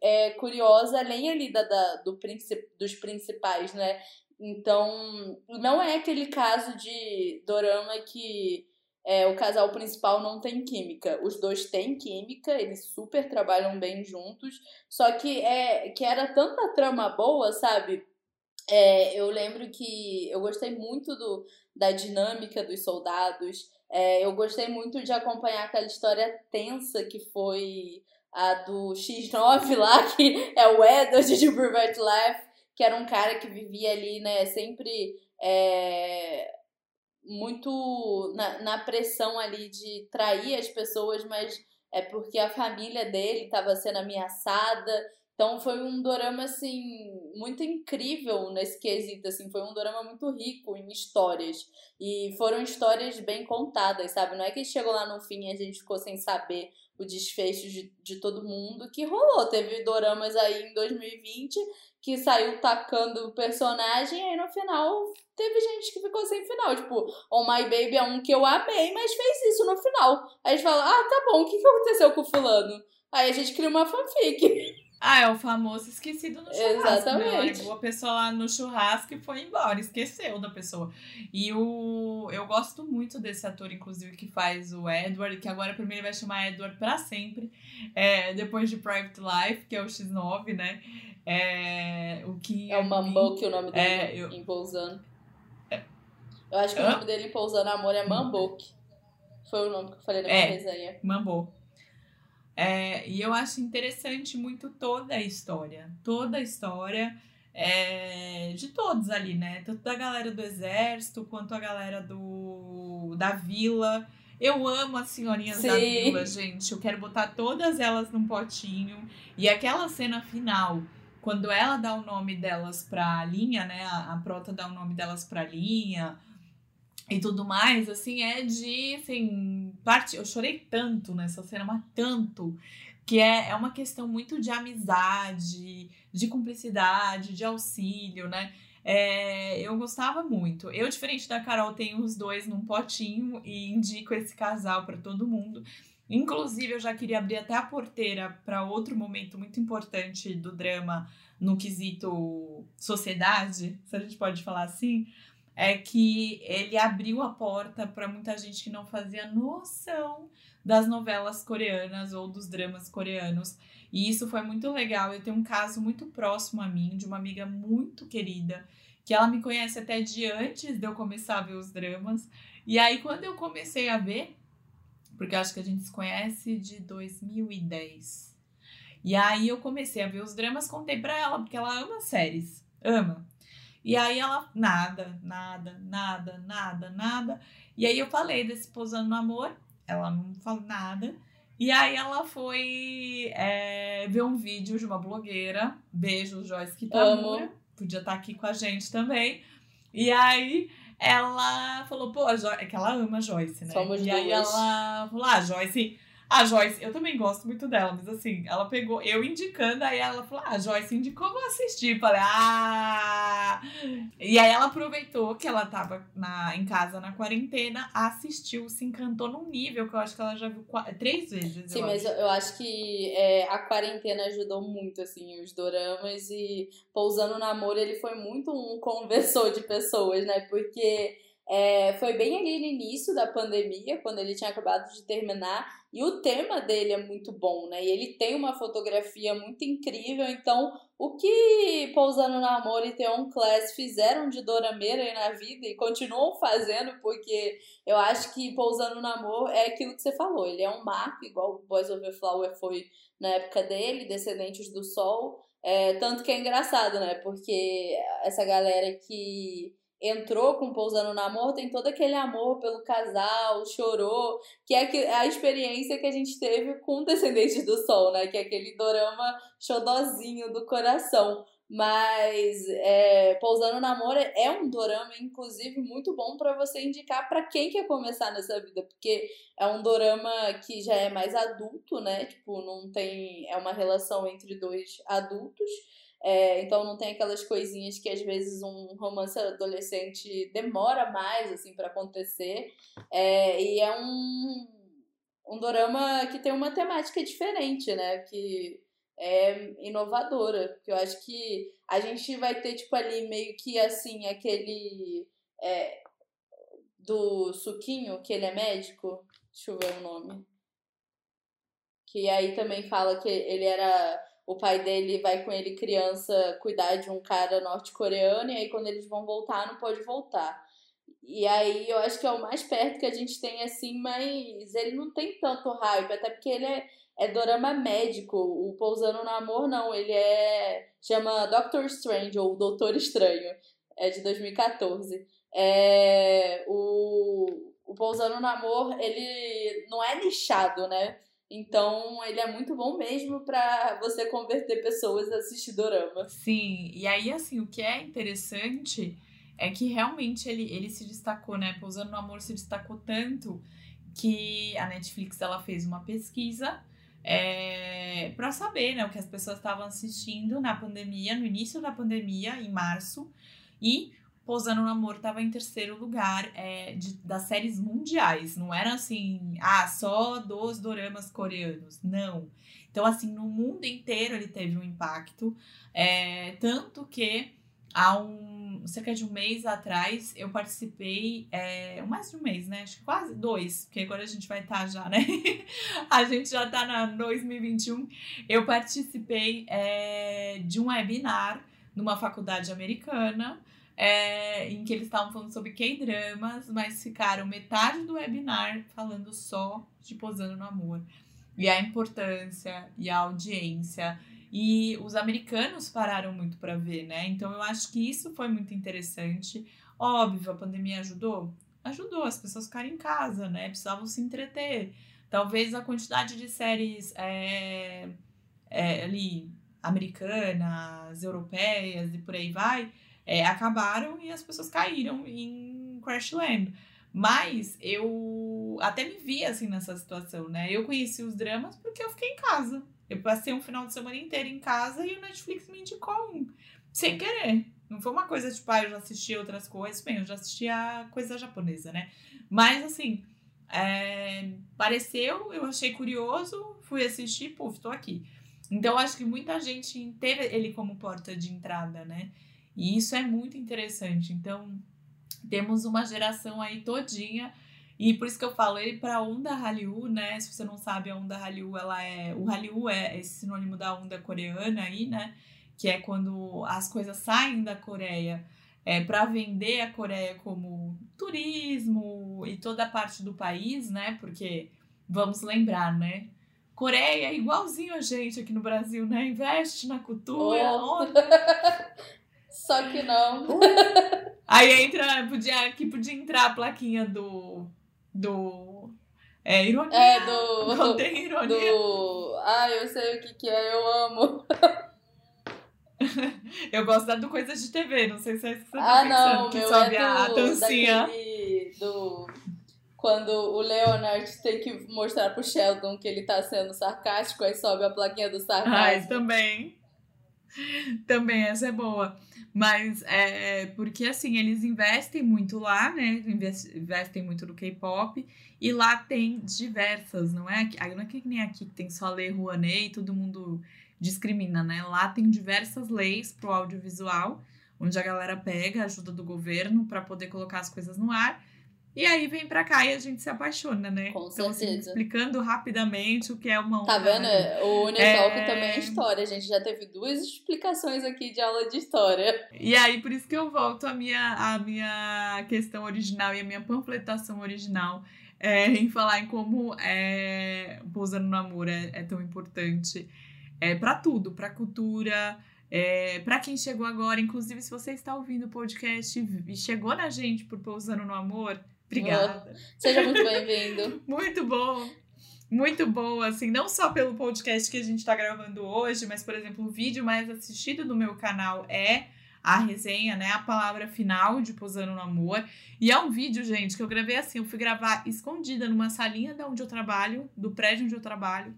é, curiosa além ali da, da do princip, dos principais, né? Então, não é aquele caso de dorama que é, o casal principal não tem química. Os dois têm química, eles super trabalham bem juntos. Só que é que era tanta trama boa, sabe? É, eu lembro que eu gostei muito do, da dinâmica dos soldados. É, eu gostei muito de acompanhar aquela história tensa que foi a do X9 lá, que é o Edward de Private Life que era um cara que vivia ali, né, sempre é, muito na, na pressão ali de trair as pessoas, mas é porque a família dele estava sendo ameaçada. Então foi um dorama assim muito incrível nesse quesito, assim, foi um dorama muito rico em histórias e foram histórias bem contadas, sabe? Não é que chegou lá no fim e a gente ficou sem saber o desfecho de, de todo mundo que rolou. Teve doramas aí em 2020 que saiu tacando o personagem, e aí no final teve gente que ficou sem final. Tipo, Oh My Baby é um que eu amei, mas fez isso no final. Aí a gente fala, ah, tá bom, o que, que aconteceu com o fulano? Aí a gente cria uma fanfic. Ah, é o famoso esquecido no churrasco. Né? Exatamente. Né? a pessoa lá no churrasco e foi embora, esqueceu da pessoa. E o eu gosto muito desse ator, inclusive, que faz o Edward, que agora pra mim ele vai chamar Edward pra sempre. É, depois de Private Life, que é o X9, né? É, o que é o Mamboque o nome dele é, eu... em Pousando. É. Eu acho que Hã? o nome dele em Pousando Amor é Mamboque. Foi o nome que eu falei na minha é, resenha. Mambo. É, e eu acho interessante muito toda a história. Toda a história é, de todos ali, né? Tanto da galera do exército quanto a galera do da vila. Eu amo as senhorinhas Sim. da vila, gente. Eu quero botar todas elas num potinho. E aquela cena final quando ela dá o nome delas pra linha, né? A, a Prota dá o nome delas pra linha e tudo mais, assim, é de, assim, parte... Eu chorei tanto nessa cena, mas tanto, que é, é uma questão muito de amizade, de cumplicidade, de auxílio, né? É, eu gostava muito. Eu, diferente da Carol, tenho os dois num potinho e indico esse casal para todo mundo. Inclusive, eu já queria abrir até a porteira para outro momento muito importante do drama no quesito sociedade, se a gente pode falar assim, é que ele abriu a porta para muita gente que não fazia noção das novelas coreanas ou dos dramas coreanos. E isso foi muito legal. Eu tenho um caso muito próximo a mim, de uma amiga muito querida, que ela me conhece até de antes de eu começar a ver os dramas. E aí, quando eu comecei a ver, porque acho que a gente se conhece de 2010. E aí eu comecei a ver os dramas, contei pra ela, porque ela ama séries. Ama. E aí ela, nada, nada, nada, nada, nada. E aí eu falei desse Pousando no Amor, ela não falou nada. E aí ela foi é, ver um vídeo de uma blogueira, beijo Joyce Kitamura, podia estar tá aqui com a gente também. E aí ela falou, pô, é que ela ama a Joyce, né? Somos e duas. aí ela falou, ah, Joyce a Joyce, eu também gosto muito dela, mas assim, ela pegou, eu indicando, aí ela falou: Ah, Joyce indicou, vou assistir. Falei, ah! E aí ela aproveitou que ela tava na, em casa na quarentena, assistiu, se encantou num nível que eu acho que ela já viu quatro, três vezes. Sim, eu mas acho. eu, acho que é, a quarentena ajudou muito, assim, os doramas e Pousando no Amor, ele foi muito um conversor de pessoas, né? Porque é, foi bem ali no início da pandemia, quando ele tinha acabado de terminar, e o tema dele é muito bom, né? E ele tem uma fotografia muito incrível, então o que Pousando no Amor e Theon Class fizeram de dorameira aí na vida e continuam fazendo, porque eu acho que Pousando no Amor é aquilo que você falou, ele é um marco, igual o Boys Over Flower foi na época dele, Descendentes do Sol, é, tanto que é engraçado, né? Porque essa galera que entrou com Pousando no Amor, tem todo aquele amor pelo casal, chorou, que é a experiência que a gente teve com Descendentes do Sol, né? Que é aquele dorama xodozinho do coração. Mas é, Pousando no Amor é um dorama, inclusive, muito bom para você indicar para quem quer começar nessa vida, porque é um dorama que já é mais adulto, né? Tipo, não tem. É uma relação entre dois adultos. É, então não tem aquelas coisinhas que às vezes um romance adolescente demora mais assim para acontecer. É, e é um, um dorama que tem uma temática diferente, né? Que é inovadora. Que eu acho que a gente vai ter, tipo, ali meio que assim, aquele. É, do Suquinho, que ele é médico. Deixa eu ver o nome. Que aí também fala que ele era o pai dele vai com ele criança cuidar de um cara norte-coreano e aí quando eles vão voltar não pode voltar. E aí eu acho que é o mais perto que a gente tem assim, mas ele não tem tanto hype, até porque ele é, é dorama médico. O Pousando no Amor não, ele é chama Doctor Strange ou Doutor Estranho. É de 2014. É, o, o Pousando no Amor, ele não é nichado, né? Então, ele é muito bom mesmo para você converter pessoas a assistir dorama. Sim, e aí, assim, o que é interessante é que realmente ele, ele se destacou, né? Pousando no Amor se destacou tanto que a Netflix ela fez uma pesquisa é, para saber né, o que as pessoas estavam assistindo na pandemia, no início da pandemia, em março, e Pousando no Amor estava em terceiro lugar é, de, das séries mundiais. Não era assim, ah, só dos doramas coreanos. Não. Então, assim, no mundo inteiro ele teve um impacto. É, tanto que há um cerca de um mês atrás eu participei, é, mais de um mês, né? Acho que quase dois, porque agora a gente vai estar tá já, né? a gente já tá na 2021. Eu participei é, de um webinar numa faculdade americana é, em que eles estavam falando sobre K-dramas, mas ficaram metade do webinar falando só de Posando no Amor. E a importância e a audiência. E os americanos pararam muito para ver, né? Então eu acho que isso foi muito interessante. Óbvio, a pandemia ajudou? Ajudou, as pessoas ficaram em casa, né? Precisavam se entreter. Talvez a quantidade de séries é, é, ali americanas, europeias e por aí vai, é, acabaram e as pessoas caíram em Crashland. Mas eu até me vi assim nessa situação, né? Eu conheci os dramas porque eu fiquei em casa. Eu passei um final de semana inteiro em casa e o Netflix me indicou um, sem querer. Não foi uma coisa tipo, ah, eu já assisti outras coisas. Bem, eu já assisti a coisa japonesa, né? Mas assim, é, pareceu, eu achei curioso, fui assistir, puf, tô aqui. Então, acho que muita gente teve ele como porta de entrada, né? E isso é muito interessante. Então, temos uma geração aí todinha e por isso que eu falo ele para onda Hallyu, né? Se você não sabe, a onda Hallyu, ela é o Hallyu é esse sinônimo da onda coreana aí, né? Que é quando as coisas saem da Coreia é, para vender a Coreia como turismo e toda a parte do país, né? Porque vamos lembrar, né? Coreia é igualzinho a gente aqui no Brasil, né? Investe na cultura. Oh. Só que não. Aí entra, podia, aqui podia entrar a plaquinha do. do. É, ironia. É, do. Não tem ironia. Do. Ah, eu sei o que, que é, eu amo. eu gosto da do Coisas de TV, não sei se é isso que você tá ah, pensando. não, que meu sobe é do, a dancinha. daquele, do quando o Leonard tem que mostrar pro Sheldon que ele tá sendo sarcástico, aí sobe a plaquinha do sarcasmo. Ai, também. Também, essa é boa. Mas é porque assim, eles investem muito lá, né? Investem muito no K-pop. E lá tem diversas, não é? Não é que nem aqui que tem só Lei Rouanet e todo mundo discrimina, né? Lá tem diversas leis pro audiovisual, onde a galera pega a ajuda do governo para poder colocar as coisas no ar. E aí vem pra cá e a gente se apaixona, né? Com então, assim, certeza. explicando rapidamente o que é uma Tá vendo? né? O Unitalk É. também é história. A gente já teve duas explicações aqui de aula de história. E aí, por isso que eu volto à minha, à minha questão original e à minha panfletação original é, em falar em como é, Pousando no Amor é, é tão importante é, para tudo, para cultura, é, para quem chegou agora. Inclusive, se você está ouvindo o podcast e chegou na gente por Pousando no Amor, obrigada. Seja muito bem-vindo. Muito bom. Muito bom, assim, não só pelo podcast que a gente tá gravando hoje, mas, por exemplo, o vídeo mais assistido no meu canal é a resenha, né? A palavra final de Posando no Amor. E é um vídeo, gente, que eu gravei assim. Eu fui gravar escondida numa salinha da onde eu trabalho, do prédio onde eu trabalho.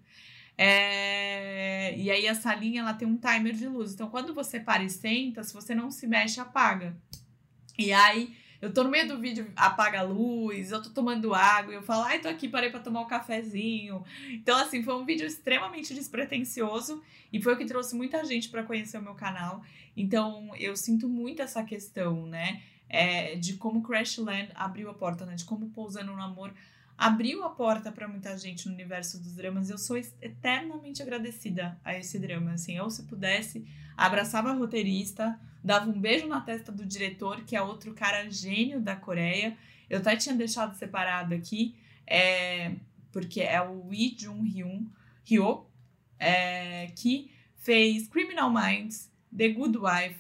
É, E aí a salinha ela tem um timer de luz. Então, quando você para e senta, se você não se mexe, apaga. E aí eu tô no meio do vídeo, apaga a luz, eu tô tomando água, eu falo, ai, tô aqui, parei pra tomar um cafezinho. Então, assim, foi um vídeo extremamente despretensioso e foi o que trouxe muita gente pra conhecer o meu canal. Então, eu sinto muito essa questão, né? é, de como Crashland abriu a porta, né? De como Pousando no Amor abriu a porta pra muita gente no universo dos dramas. Eu sou eternamente agradecida a esse drama. Assim, eu, se pudesse, abraçava a roteirista, dava um beijo na testa do diretor, que é outro cara gênio da Coreia. Eu até tinha deixado separado aqui, é, porque é o Lee Jung-hyun, Hyo, é, que fez Criminal Minds, The Good Wife,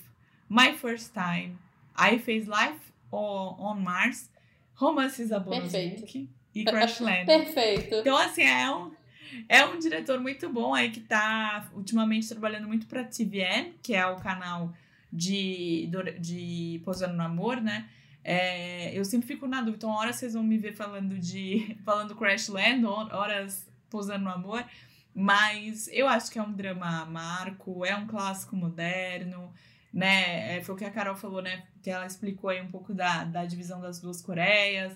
My First Time, aí fez Life on, on Mars, Romances a Bonus Perfeito. Book e Crashland. Perfeito. Então, assim, é um, é um diretor muito bom aí que tá ultimamente trabalhando muito pra TVN, que é o canal de, de Pousando no Amor, né? É, eu sempre fico na dúvida. Então, horas vocês vão me ver falando de falando Crashland, hor- horas Pousando no Amor. Mas eu acho que é um drama marco, é um clássico moderno, né? É, foi o que a Carol falou, né? Que ela explicou aí um pouco da, da divisão das duas Coreias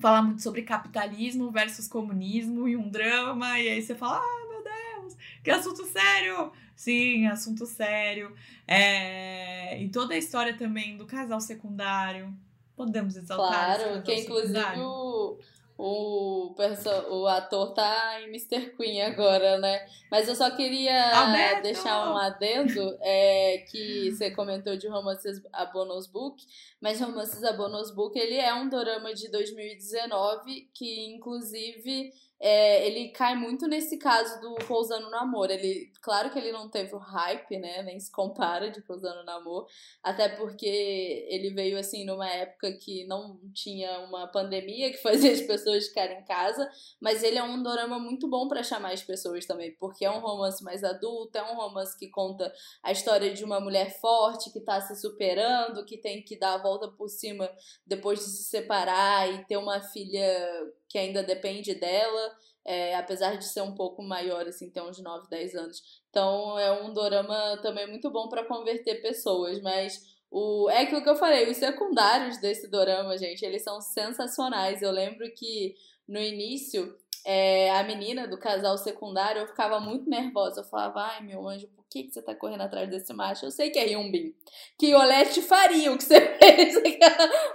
fala muito sobre capitalismo versus comunismo e um drama, e aí você fala, ah, meu Deus, que assunto sério! Sim, assunto sério. É... E toda a história também do casal secundário. Podemos exaltar Claro, que inclusive secundário? o, o, perso- o ator tá em Mr. Queen agora, né? Mas eu só queria Alberto! deixar um adendo é, que você comentou de Romances a Bonus Book, mas Romances a Bonus Book ele é um dorama de 2019 que inclusive é, ele cai muito nesse caso do Pousando no Amor. Ele, claro que ele não teve o hype, né? Nem se compara de Pousando no Amor, até porque ele veio assim numa época que não tinha uma pandemia que fazia as pessoas ficarem em casa, mas ele é um dorama muito bom pra chamar as pessoas também, porque é um romance mais adulto, é um romance que conta a história de uma mulher forte que tá se superando, que tem que dar a volta por cima depois de se separar e ter uma filha que ainda depende dela. É, apesar de ser um pouco maior, assim, ter uns 9, 10 anos. Então é um dorama também muito bom pra converter pessoas, mas o, é aquilo que eu falei, os secundários desse dorama, gente, eles são sensacionais. Eu lembro que no início, é, a menina do casal secundário, eu ficava muito nervosa. Eu falava, ai meu anjo, por que, que você tá correndo atrás desse macho? Eu sei que é Hyunbin, que Olete faria o que você fez.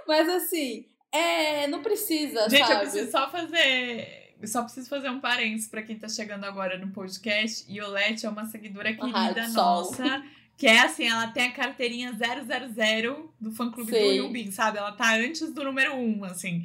Mas assim, é, não precisa, Gente, eu sabe? preciso só fazer. Eu Só preciso fazer um parênteses pra quem tá chegando agora no podcast. Iolete é uma seguidora querida Rádio Sol. nossa. Que é assim, ela tem a carteirinha 000 do fã clube do. Yubin, sabe? Ela tá antes do número 1, assim.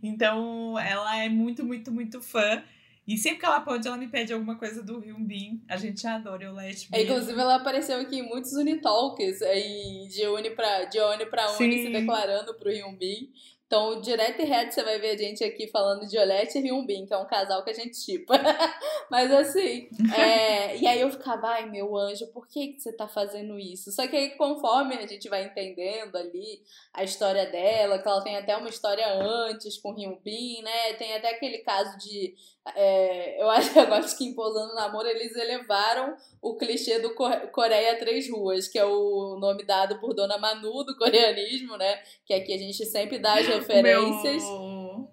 Então, ela é muito, muito, muito fã. E sempre que ela pode, ela me pede alguma coisa do Hyunbin. A gente adora o Let é, Inclusive, ela apareceu aqui em muitos Unitalks, aí de Uni pra, de Uni pra Uni, Sim. se declarando pro Hyunbin. Então, direto e reto, você vai ver a gente aqui falando de Olete e Hyunbin, que é um casal que a gente chipa. Mas assim, é... e aí eu ficava, ai meu anjo, por que, que você tá fazendo isso? Só que aí, conforme a gente vai entendendo ali a história dela, que ela tem até uma história antes com Hyunbin, né? Tem até aquele caso de é, eu acho que agora que em Pousando Namoro eles elevaram o clichê do Coreia Três Ruas, que é o nome dado por Dona Manu do coreanismo, né? Que aqui a gente sempre dá as referências. O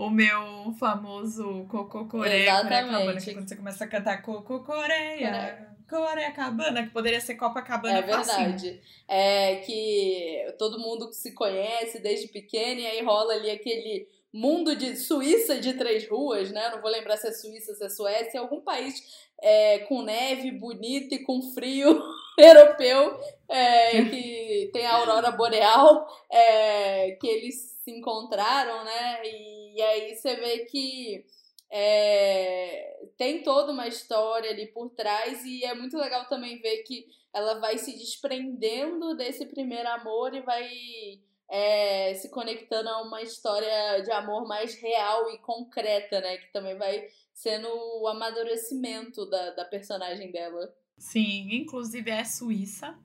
meu, o meu famoso Coco Coreia. Exatamente. que quando você começa a cantar Coco Coreia. Coreia Cabana, que poderia ser Copacabana É verdade. É que todo mundo se conhece desde pequeno e aí rola ali aquele mundo de Suíça de três ruas, né? Não vou lembrar se é Suíça, se é Suécia, algum país é, com neve, bonito e com frio europeu, é, que tem a aurora boreal, é, que eles se encontraram, né? E, e aí você vê que é, tem toda uma história ali por trás e é muito legal também ver que ela vai se desprendendo desse primeiro amor e vai é, se conectando a uma história de amor mais real e concreta, né? Que também vai sendo o amadurecimento da, da personagem dela. Sim, inclusive é suíça.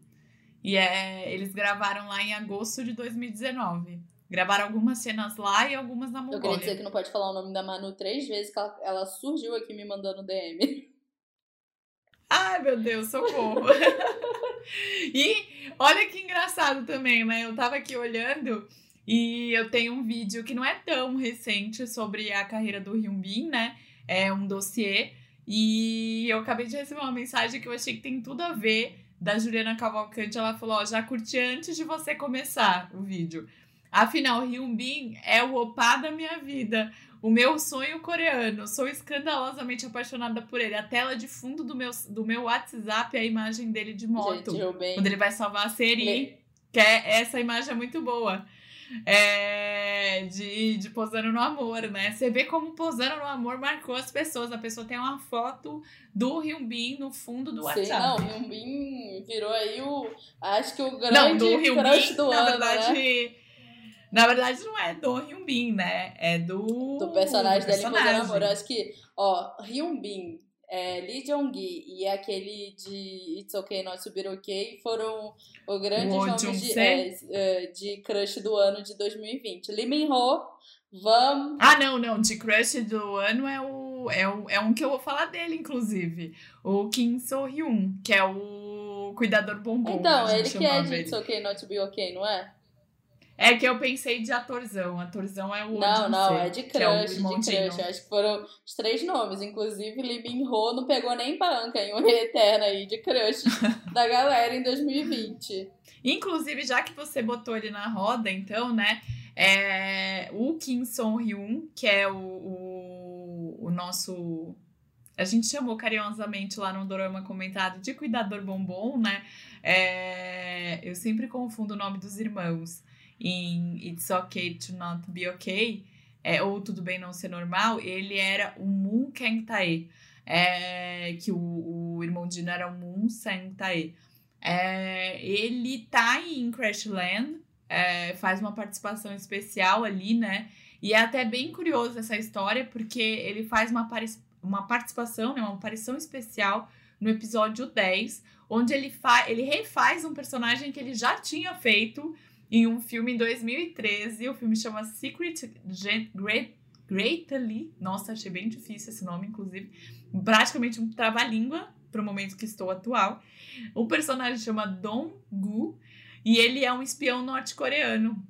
E é, eles gravaram lá em agosto de 2019. Gravaram algumas cenas lá e algumas na Mongólia. Eu queria dizer que não pode falar o nome da Manu três vezes, que ela, ela surgiu aqui me mandando DM. Ai, meu Deus, socorro. e olha que engraçado também, né? Eu tava aqui olhando e eu tenho um vídeo que não é tão recente sobre a carreira do Hyunbin, né? É um dossiê. E eu acabei de receber uma mensagem que eu achei que tem tudo a ver da Juliana Cavalcante. Ela falou: Ó, já curti antes de você começar o vídeo. Afinal, Hyunbin é o opá da minha vida. O meu sonho coreano. Sou escandalosamente apaixonada por ele. A tela de fundo do meu, do meu WhatsApp é a imagem dele de moto. Gente, quando ele vai salvar a Seri. Que é, essa imagem é muito boa. É, de, de posando no amor, né? Você vê como posando no amor marcou as pessoas. A pessoa tem uma foto do Hyunbin no fundo do WhatsApp. Sim, não, Hyunbin virou aí o. Acho que o grande não, do Hyunbin, do na ano, verdade, né? Na verdade, não é do Hyunbin, né? É do. Do personagem dele personagem. namoro. Eu acho que, ó, Hyunbin, é, Lee Jong-gi e aquele de It's Okay Not to Be Okay foram o grandes o nomes de, é, é, de crush do ano de 2020. Lee Min-ho, Vamos. Ah, não, não. De crush do ano é o, é o. É um que eu vou falar dele, inclusive. O Kim So-hyun, que é o cuidador bombom. Então, ele que é de It's Okay Not to Be Okay, não é? É que eu pensei de atorzão. Atorzão é o Não, não, é de crush, é de crush. Acho que foram os três nomes. Inclusive, Lee Min Ho não pegou nem banca em uma eterna aí de crush da galera em 2020. Inclusive, já que você botou ele na roda, então, né? É, o Kim Song Hyun, que é o, o, o nosso a gente chamou carinhosamente lá no Dorama comentado de cuidador bombom, né? É, eu sempre confundo o nome dos irmãos em It's Okay to Not Be Okay, é, ou Tudo Bem Não Ser Normal, ele era o Moon Kang Tae, é, que o, o irmão Dino era o Moon Sang Tae. É, ele tá em Crashland, é, faz uma participação especial ali, né? E é até bem curioso essa história, porque ele faz uma, uma participação, né, uma aparição especial no episódio 10, onde ele, ele refaz um personagem que ele já tinha feito em um filme em 2013. O filme chama Secret Great, Greatly. Nossa, achei bem difícil esse nome, inclusive. Praticamente um trava-língua para o momento que estou atual. O personagem chama Dong Gu e ele é um espião norte-coreano.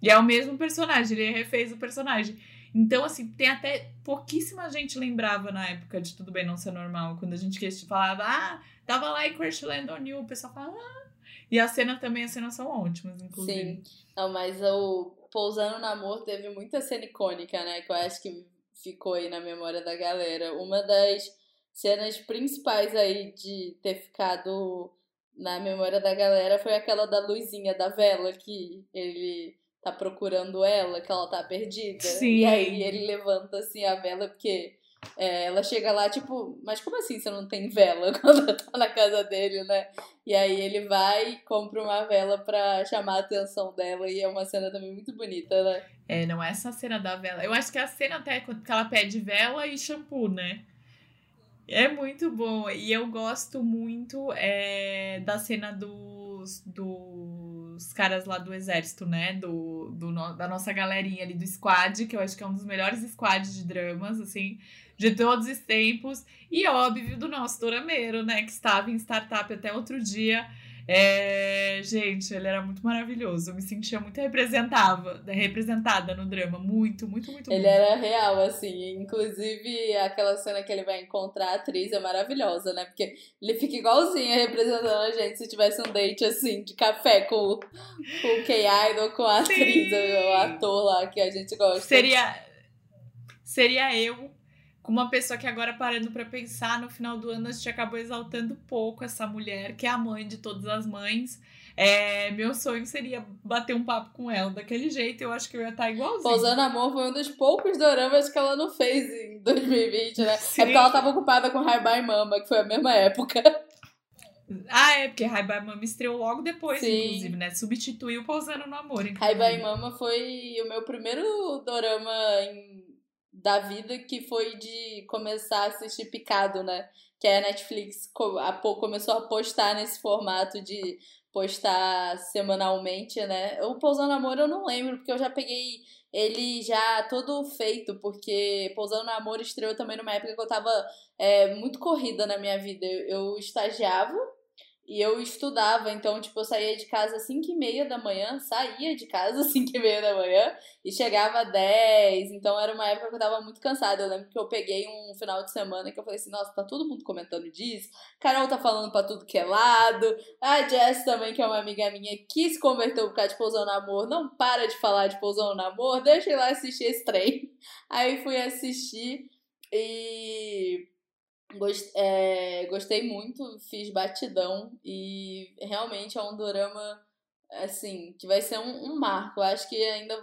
E é o mesmo personagem, ele refez o personagem. Então, assim, tem até pouquíssima gente lembrava na época de Tudo Bem Não Ser Normal, quando a gente falava, ah, tava lá em Crashland on You, o pessoal falava, ah, e a cena também, as cenas são ótimas, inclusive. Sim. Não, mas o Pousando no Amor teve muita cena icônica, né? Que eu acho que ficou aí na memória da galera. Uma das cenas principais aí de ter ficado na memória da galera foi aquela da luzinha da vela que ele tá procurando ela, que ela tá perdida. Sim. E aí ele levanta assim a vela, porque é, ela chega lá, tipo, mas como assim você não tem vela quando tá na casa dele, né? E aí ele vai e compra uma vela pra chamar a atenção dela, e é uma cena também muito bonita, né? É, não é essa cena da vela. Eu acho que é a cena até que ela pede vela e shampoo, né? É muito boa. E eu gosto muito é, da cena dos, dos caras lá do exército, né? Do, do, da nossa galerinha ali do squad, que eu acho que é um dos melhores squads de dramas, assim, de todos os tempos. E óbvio, do nosso Dorameiro, né? Que estava em startup até outro dia. É, gente, ele era muito maravilhoso. Eu me sentia muito representava, representada no drama. Muito, muito, muito. Ele muito. era real, assim. Inclusive, aquela cena que ele vai encontrar a atriz é maravilhosa, né? Porque ele fica igualzinho representando a gente se tivesse um date, assim, de café com, com o K-Idol, com a atriz, o ator lá que a gente gosta. Seria, seria eu com uma pessoa que agora parando para pensar, no final do ano a gente acabou exaltando pouco essa mulher, que é a mãe de todas as mães. É, meu sonho seria bater um papo com ela daquele jeito, eu acho que eu ia estar igualzinho. Pousando Amor foi um dos poucos doramas que ela não fez em 2020, né? Sim. É porque ela tava ocupada com High Bye Mama, que foi a mesma época. Ah, é, porque High Bye Mama estreou logo depois, Sim. inclusive, né? Substituiu Pousando no Amor. High Bye Mama foi o meu primeiro dorama em da vida que foi de começar a assistir picado, né? Que a Netflix começou a postar nesse formato de postar semanalmente, né? O Pousando Amor eu não lembro, porque eu já peguei ele já todo feito, porque Pousando Amor estreou também numa época que eu tava é, muito corrida na minha vida. Eu, eu estagiava e eu estudava, então, tipo, eu saía de casa às 5 e meia da manhã, saía de casa às 5 e meia da manhã e chegava às 10. Então, era uma época que eu tava muito cansada. Eu lembro que eu peguei um final de semana que eu falei assim: nossa, tá todo mundo comentando disso. Carol tá falando pra tudo que é lado. A Jess também, que é uma amiga minha, que se converteu por causa de Pousão no Amor, não para de falar de Pousão no Amor, deixa eu ir lá assistir esse trem. Aí fui assistir e Gost, é, gostei muito, fiz batidão e realmente é um dorama assim que vai ser um, um marco. Eu acho que ainda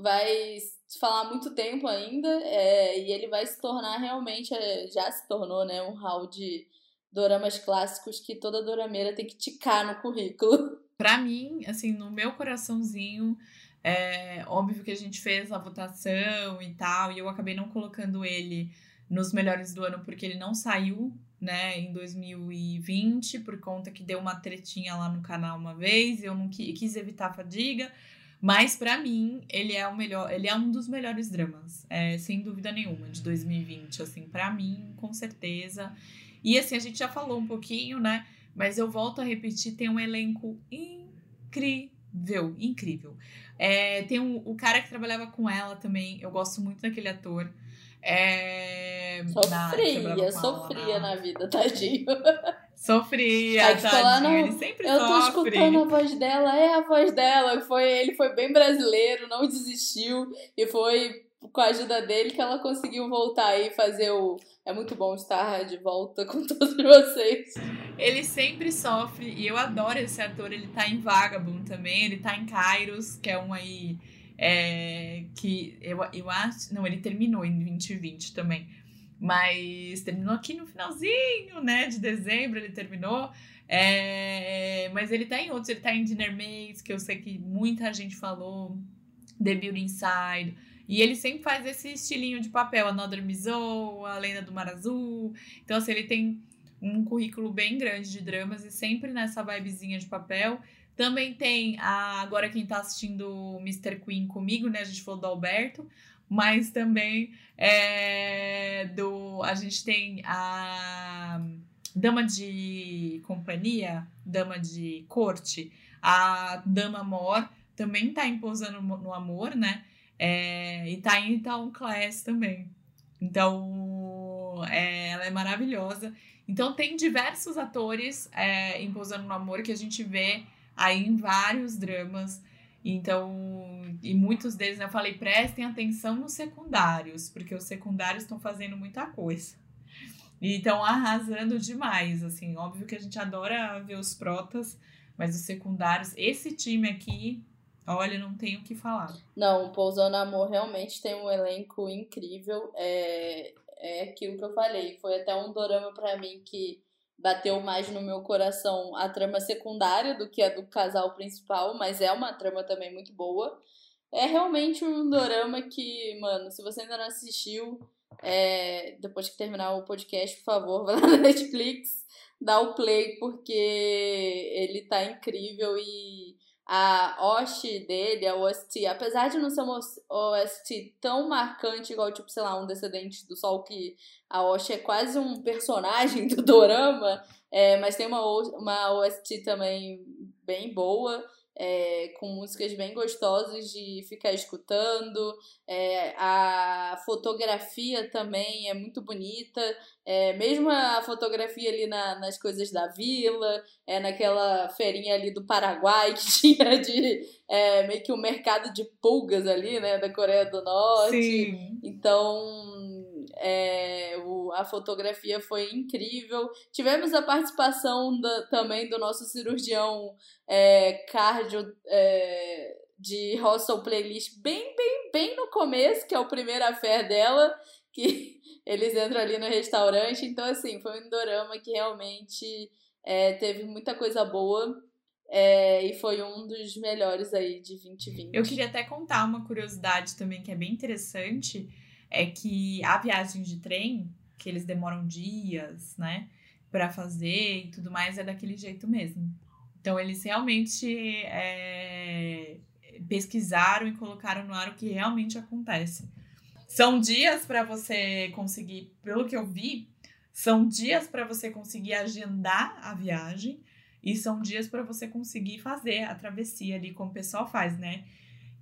vai falar muito tempo ainda é, e ele vai se tornar realmente é, já se tornou né um hall de doramas clássicos que toda dorameira tem que ticar no currículo. Para mim, assim, no meu coraçãozinho, é óbvio que a gente fez a votação e tal, e eu acabei não colocando ele nos melhores do ano porque ele não saiu, né, em 2020, por conta que deu uma tretinha lá no canal uma vez, eu não quis evitar a fadiga, mas para mim ele é o melhor, ele é um dos melhores dramas, é, sem dúvida nenhuma, de 2020, assim, para mim, com certeza. E assim, a gente já falou um pouquinho, né, mas eu volto a repetir, tem um elenco incrível, incrível. É, tem um, o cara que trabalhava com ela também, eu gosto muito daquele ator. É... Sofria, sofria na vida, tadinho. Sofria, Aí, tadinho. Não, ele sempre eu tô escutando a voz dela, é a voz dela. Foi, ele foi bem brasileiro, não desistiu. E foi com a ajuda dele que ela conseguiu voltar e fazer o. É muito bom estar de volta com todos vocês. Ele sempre sofre, e eu adoro esse ator. Ele tá em Vagabond também, ele tá em Kairos, que é um aí é, que eu, eu acho. Não, ele terminou em 2020 também. Mas terminou aqui no finalzinho, né? De dezembro ele terminou. É, mas ele tá em outros, ele tá em Dinner Maze, que eu sei que muita gente falou. The Building Inside. E ele sempre faz esse estilinho de papel, Another Mizou, A Lenda do Mar Azul. Então, assim, ele tem um currículo bem grande de dramas e sempre nessa vibezinha de papel. Também tem a, agora quem tá assistindo Mr. Queen comigo, né? A gente falou do Alberto, mas também é, do a gente tem a dama de companhia, dama de corte, a dama Mor também tá imposando no amor, né? É, e tá em Town Class também. Então, é, ela é maravilhosa. Então, tem diversos atores é, imposando no amor que a gente vê aí em vários dramas. Então, e muitos deles eu falei, prestem atenção nos secundários, porque os secundários estão fazendo muita coisa. E estão arrasando demais, assim, óbvio que a gente adora ver os protas, mas os secundários, esse time aqui Olha, não tenho o que falar. Não, Pousando Amor realmente tem um elenco incrível. É, é aquilo que eu falei. Foi até um dorama para mim que bateu mais no meu coração a trama secundária do que a do casal principal, mas é uma trama também muito boa. É realmente um dorama que, mano, se você ainda não assistiu, é, depois que terminar o podcast, por favor, vai lá na Netflix, dá o play, porque ele tá incrível e a OST dele, a OST, apesar de não ser uma OST tão marcante igual, tipo, sei lá, um Descendente do Sol, que a OST é quase um personagem do dorama, é, mas tem uma, uma OST também bem boa é, com músicas bem gostosas de ficar escutando. É, a fotografia também é muito bonita. É, mesmo a fotografia ali na, nas coisas da vila, é, naquela feirinha ali do Paraguai que tinha de é, meio que um mercado de pulgas ali, né, da Coreia do Norte. Sim. Então, é, o, a fotografia foi incrível. Tivemos a participação da, também do nosso cirurgião é, cardio é, de Hostel Playlist bem, bem, bem no começo, que é o primeiro affair dela, que eles entram ali no restaurante. Então, assim, foi um dorama que realmente é, teve muita coisa boa. É, e foi um dos melhores aí de 2020. Eu queria até contar uma curiosidade também que é bem interessante é que a viagem de trem, que eles demoram dias, né, para fazer e tudo mais, é daquele jeito mesmo. Então, eles realmente é, pesquisaram e colocaram no ar o que realmente acontece. São dias para você conseguir, pelo que eu vi, são dias para você conseguir agendar a viagem e são dias para você conseguir fazer a travessia ali como o pessoal faz, né?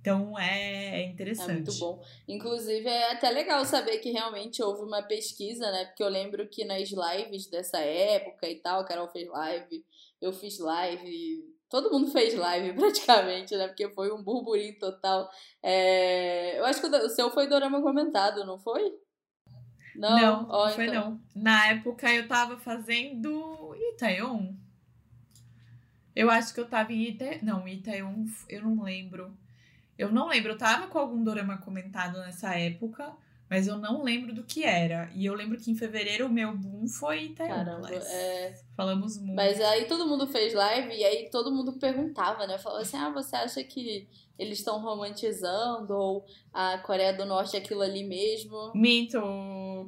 Então é, é interessante. É muito bom. Inclusive, é até legal saber que realmente houve uma pesquisa, né? Porque eu lembro que nas lives dessa época e tal, a Carol fez live, eu fiz live, todo mundo fez live praticamente, né? Porque foi um burburinho total. É... Eu acho que o seu foi Dorama comentado, não foi? Não, não, oh, foi então. não. Na época eu tava fazendo Itaeon. Eu acho que eu tava em Itaeon. Não, Itaeon eu não lembro. Eu não lembro, eu tava com algum dorama comentado nessa época, mas eu não lembro do que era. E eu lembro que em fevereiro o meu boom foi Caramba, é... Falamos muito. Mas aí todo mundo fez live e aí todo mundo perguntava, né? Falou assim: ah, você acha que eles estão romantizando ou a Coreia do Norte é aquilo ali mesmo? Minto,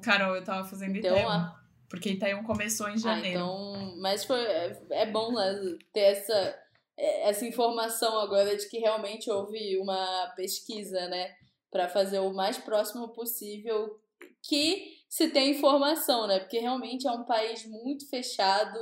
Carol, eu tava fazendo então, Itaewon. A... Porque Itaewon começou em ah, janeiro. Ah, então, mas foi, é, é bom né, ter essa essa informação agora de que realmente houve uma pesquisa, né, para fazer o mais próximo possível que se tem informação, né, porque realmente é um país muito fechado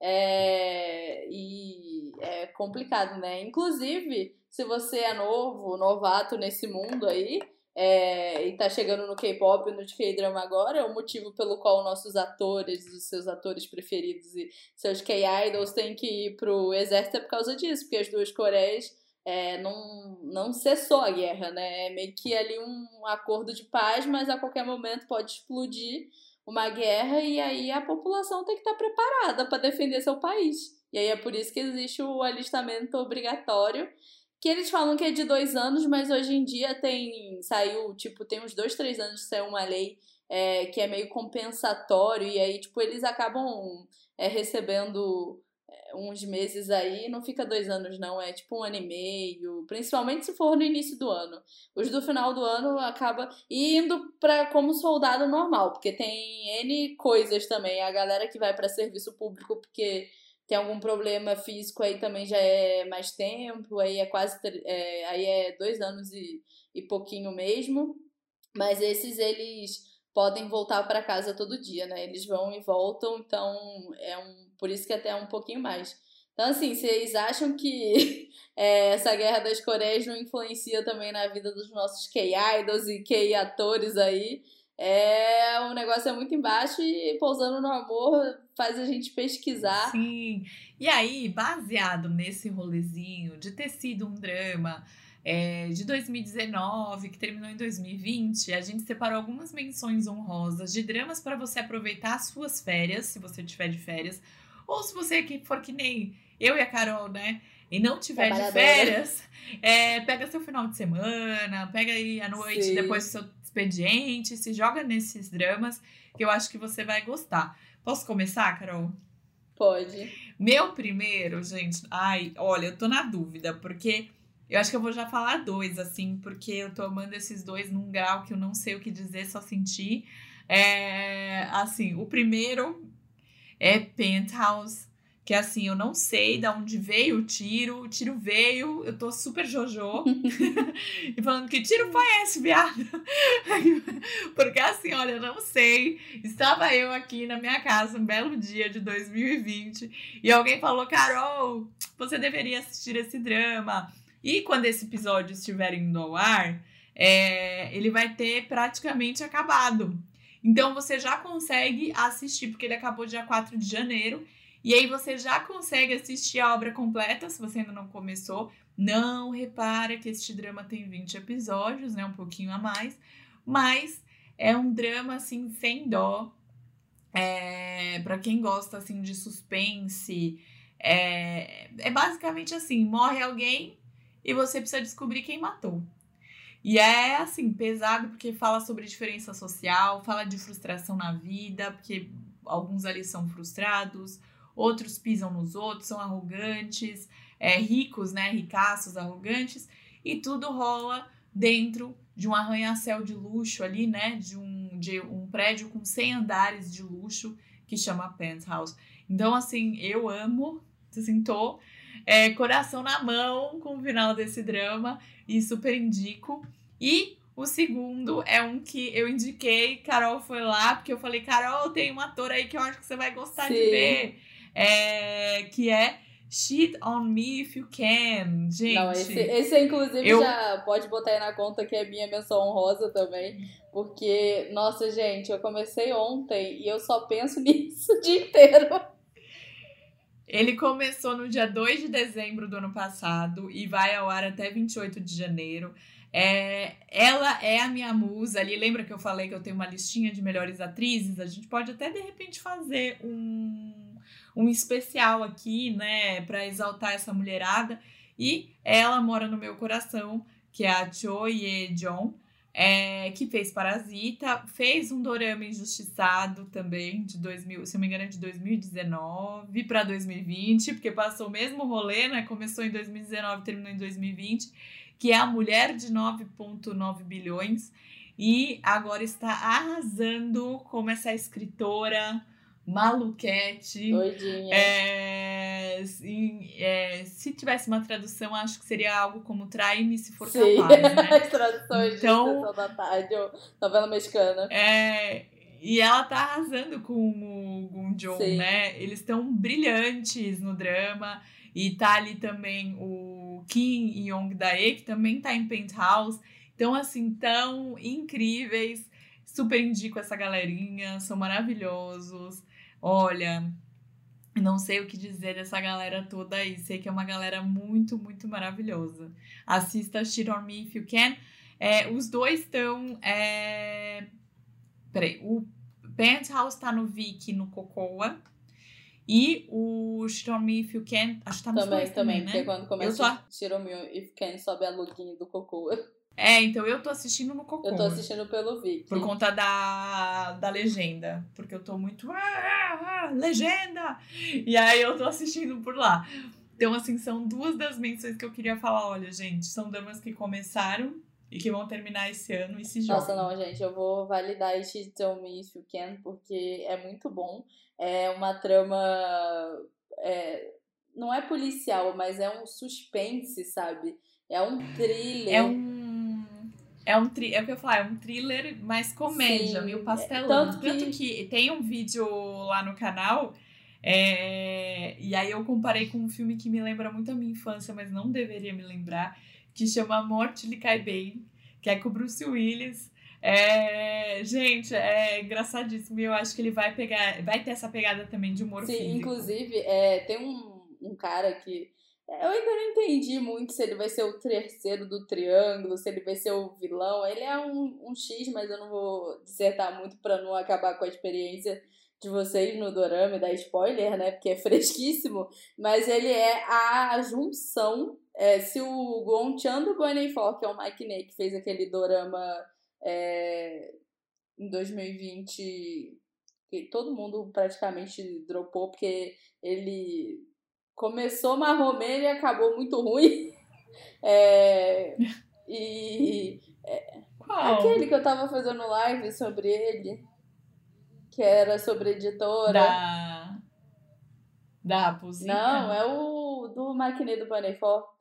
é, e é complicado, né. Inclusive, se você é novo, novato nesse mundo aí, é, e tá chegando no K-pop e no K-drama agora, é o motivo pelo qual nossos atores, os seus atores preferidos e seus K-idols têm que ir pro exército é por causa disso, porque as duas Coreias é, não, não cessou a guerra, né? É meio que ali um acordo de paz, mas a qualquer momento pode explodir uma guerra e aí a população tem que estar tá preparada para defender seu país. E aí é por isso que existe o alistamento obrigatório que eles falam que é de dois anos, mas hoje em dia tem. Saiu, tipo, tem uns dois, três anos que saiu uma lei é, que é meio compensatório, e aí, tipo, eles acabam é, recebendo é, uns meses aí, não fica dois anos, não, é tipo um ano e meio, principalmente se for no início do ano. Os do final do ano acaba indo para como soldado normal, porque tem N coisas também. A galera que vai para serviço público porque tem algum problema físico aí também já é mais tempo, aí é quase é, aí é dois anos e, e pouquinho mesmo. Mas esses eles podem voltar para casa todo dia, né? Eles vão e voltam, então é um por isso que até é um pouquinho mais. Então, assim, vocês acham que é, essa guerra das Coreias não influencia também na vida dos nossos K-idols e K-atores aí? É, o negócio é muito embaixo e pousando no amor faz a gente pesquisar. Sim. E aí, baseado nesse rolezinho de ter sido um drama é, de 2019, que terminou em 2020, a gente separou algumas menções honrosas de dramas para você aproveitar as suas férias, se você tiver de férias, ou se você for que nem eu e a Carol, né? e não tiver de férias, é, pega seu final de semana, pega aí a noite Sim. depois do seu expediente, se joga nesses dramas que eu acho que você vai gostar. Posso começar, Carol? Pode. Meu primeiro, gente, ai, olha, eu tô na dúvida, porque eu acho que eu vou já falar dois, assim, porque eu tô amando esses dois num grau que eu não sei o que dizer, só sentir. É, assim, o primeiro é Penthouse que assim, eu não sei de onde veio o tiro, o tiro veio, eu tô super jojo. e falando que tiro foi esse, viado? Porque assim, olha, eu não sei. Estava eu aqui na minha casa um belo dia de 2020 e alguém falou: Carol, você deveria assistir esse drama. E quando esse episódio estiver indo ao ar, é, ele vai ter praticamente acabado. Então você já consegue assistir, porque ele acabou dia 4 de janeiro. E aí você já consegue assistir a obra completa, se você ainda não começou. Não repara que este drama tem 20 episódios, né? Um pouquinho a mais. Mas é um drama, assim, sem dó. É, para quem gosta, assim, de suspense. É, é basicamente assim, morre alguém e você precisa descobrir quem matou. E é assim, pesado porque fala sobre diferença social, fala de frustração na vida, porque alguns ali são frustrados, outros pisam nos outros, são arrogantes, é, ricos, né? Ricaços, arrogantes, e tudo rola dentro de um arranha-céu de luxo ali, né? De um, de um prédio com 100 andares de luxo que chama Penthouse. Então, assim, eu amo, assim, tô é, coração na mão com o final desse drama e super indico. E o segundo é um que eu indiquei, Carol foi lá, porque eu falei, Carol, tem um ator aí que eu acho que você vai gostar Sim. de ver é, que é Cheat on Me If You Can. Gente. Não, esse, esse inclusive, eu... já pode botar aí na conta que é minha menção honrosa também. Porque, nossa, gente, eu comecei ontem e eu só penso nisso o dia inteiro. Ele começou no dia 2 de dezembro do ano passado e vai ao ar até 28 de janeiro. É, ela é a minha musa ali. Lembra que eu falei que eu tenho uma listinha de melhores atrizes? A gente pode até de repente fazer um um especial aqui, né, para exaltar essa mulherada. E ela mora no meu coração, que é a Cho Ye Jong, é, que fez Parasita, fez um dorama injustiçado também, de 2000, se não me engano, é de 2019 para 2020, porque passou o mesmo rolê, né? Começou em 2019 terminou em 2020, que é a Mulher de 9,9 bilhões, e agora está arrasando como essa escritora maluquete. Doidinha. É, é, se tivesse uma tradução, acho que seria algo como Trai-me se for Sim. capaz. Né? As traduções então, de da tarde, novela mexicana. É, e ela tá arrasando com o Gunjon, né? Eles estão brilhantes no drama. E tá ali também o Kim Yong-dae, que também tá em Penthouse. Então, assim, tão incríveis. Super indico essa galerinha, são maravilhosos. Olha, não sei o que dizer dessa galera toda aí. Sei que é uma galera muito, muito maravilhosa. Assista Shit on Me If You Can. É, os dois estão. É... Peraí, o Penthouse tá no Viki no Cocoa. E o Shit on Me If You Can. Acho que tá nos também, dois também, também, né? Porque quando começa o Shit on Me If You Can, sobe a luguinha do Cocoa. É, então eu tô assistindo no Cocô. Eu tô assistindo pelo Viki. Por conta da, da legenda. Porque eu tô muito. Ah, ah, ah, legenda! E aí eu tô assistindo por lá. Então, assim, são duas das menções que eu queria falar. Olha, gente, são damas que começaram e que vão terminar esse ano e se jogam. Nossa, não, gente, eu vou validar este Tell Me If You Can, porque é muito bom. É uma trama. É, não é policial, mas é um suspense, sabe? É um thriller. É um é um tri, é o que eu falo, é um thriller mais comédia, Sim. meio pastelão. Tanto que... Tanto que tem um vídeo lá no canal, é, e aí eu comparei com um filme que me lembra muito a minha infância, mas não deveria me lembrar, que chama Morte lhe cai bem, que é com o Bruce Willis. É, gente, é engraçadíssimo. E eu acho que ele vai pegar, vai ter essa pegada também de humor Sim, físico. inclusive, é, tem um, um cara que eu ainda não entendi muito se ele vai ser o terceiro do triângulo, se ele vai ser o vilão. Ele é um, um X, mas eu não vou dissertar muito para não acabar com a experiência de vocês no dorama e dar spoiler, né? Porque é fresquíssimo. Mas ele é a junção. É, se o Gon Chan do For, que é o Mike Ney, que fez aquele dorama é, em 2020, que todo mundo praticamente dropou, porque ele começou marromeno e acabou muito ruim. É, e. É, aquele que eu tava fazendo live sobre ele que era sobre editora. Da. Da Raposinha? Não, é o do Maquiné do Panefó.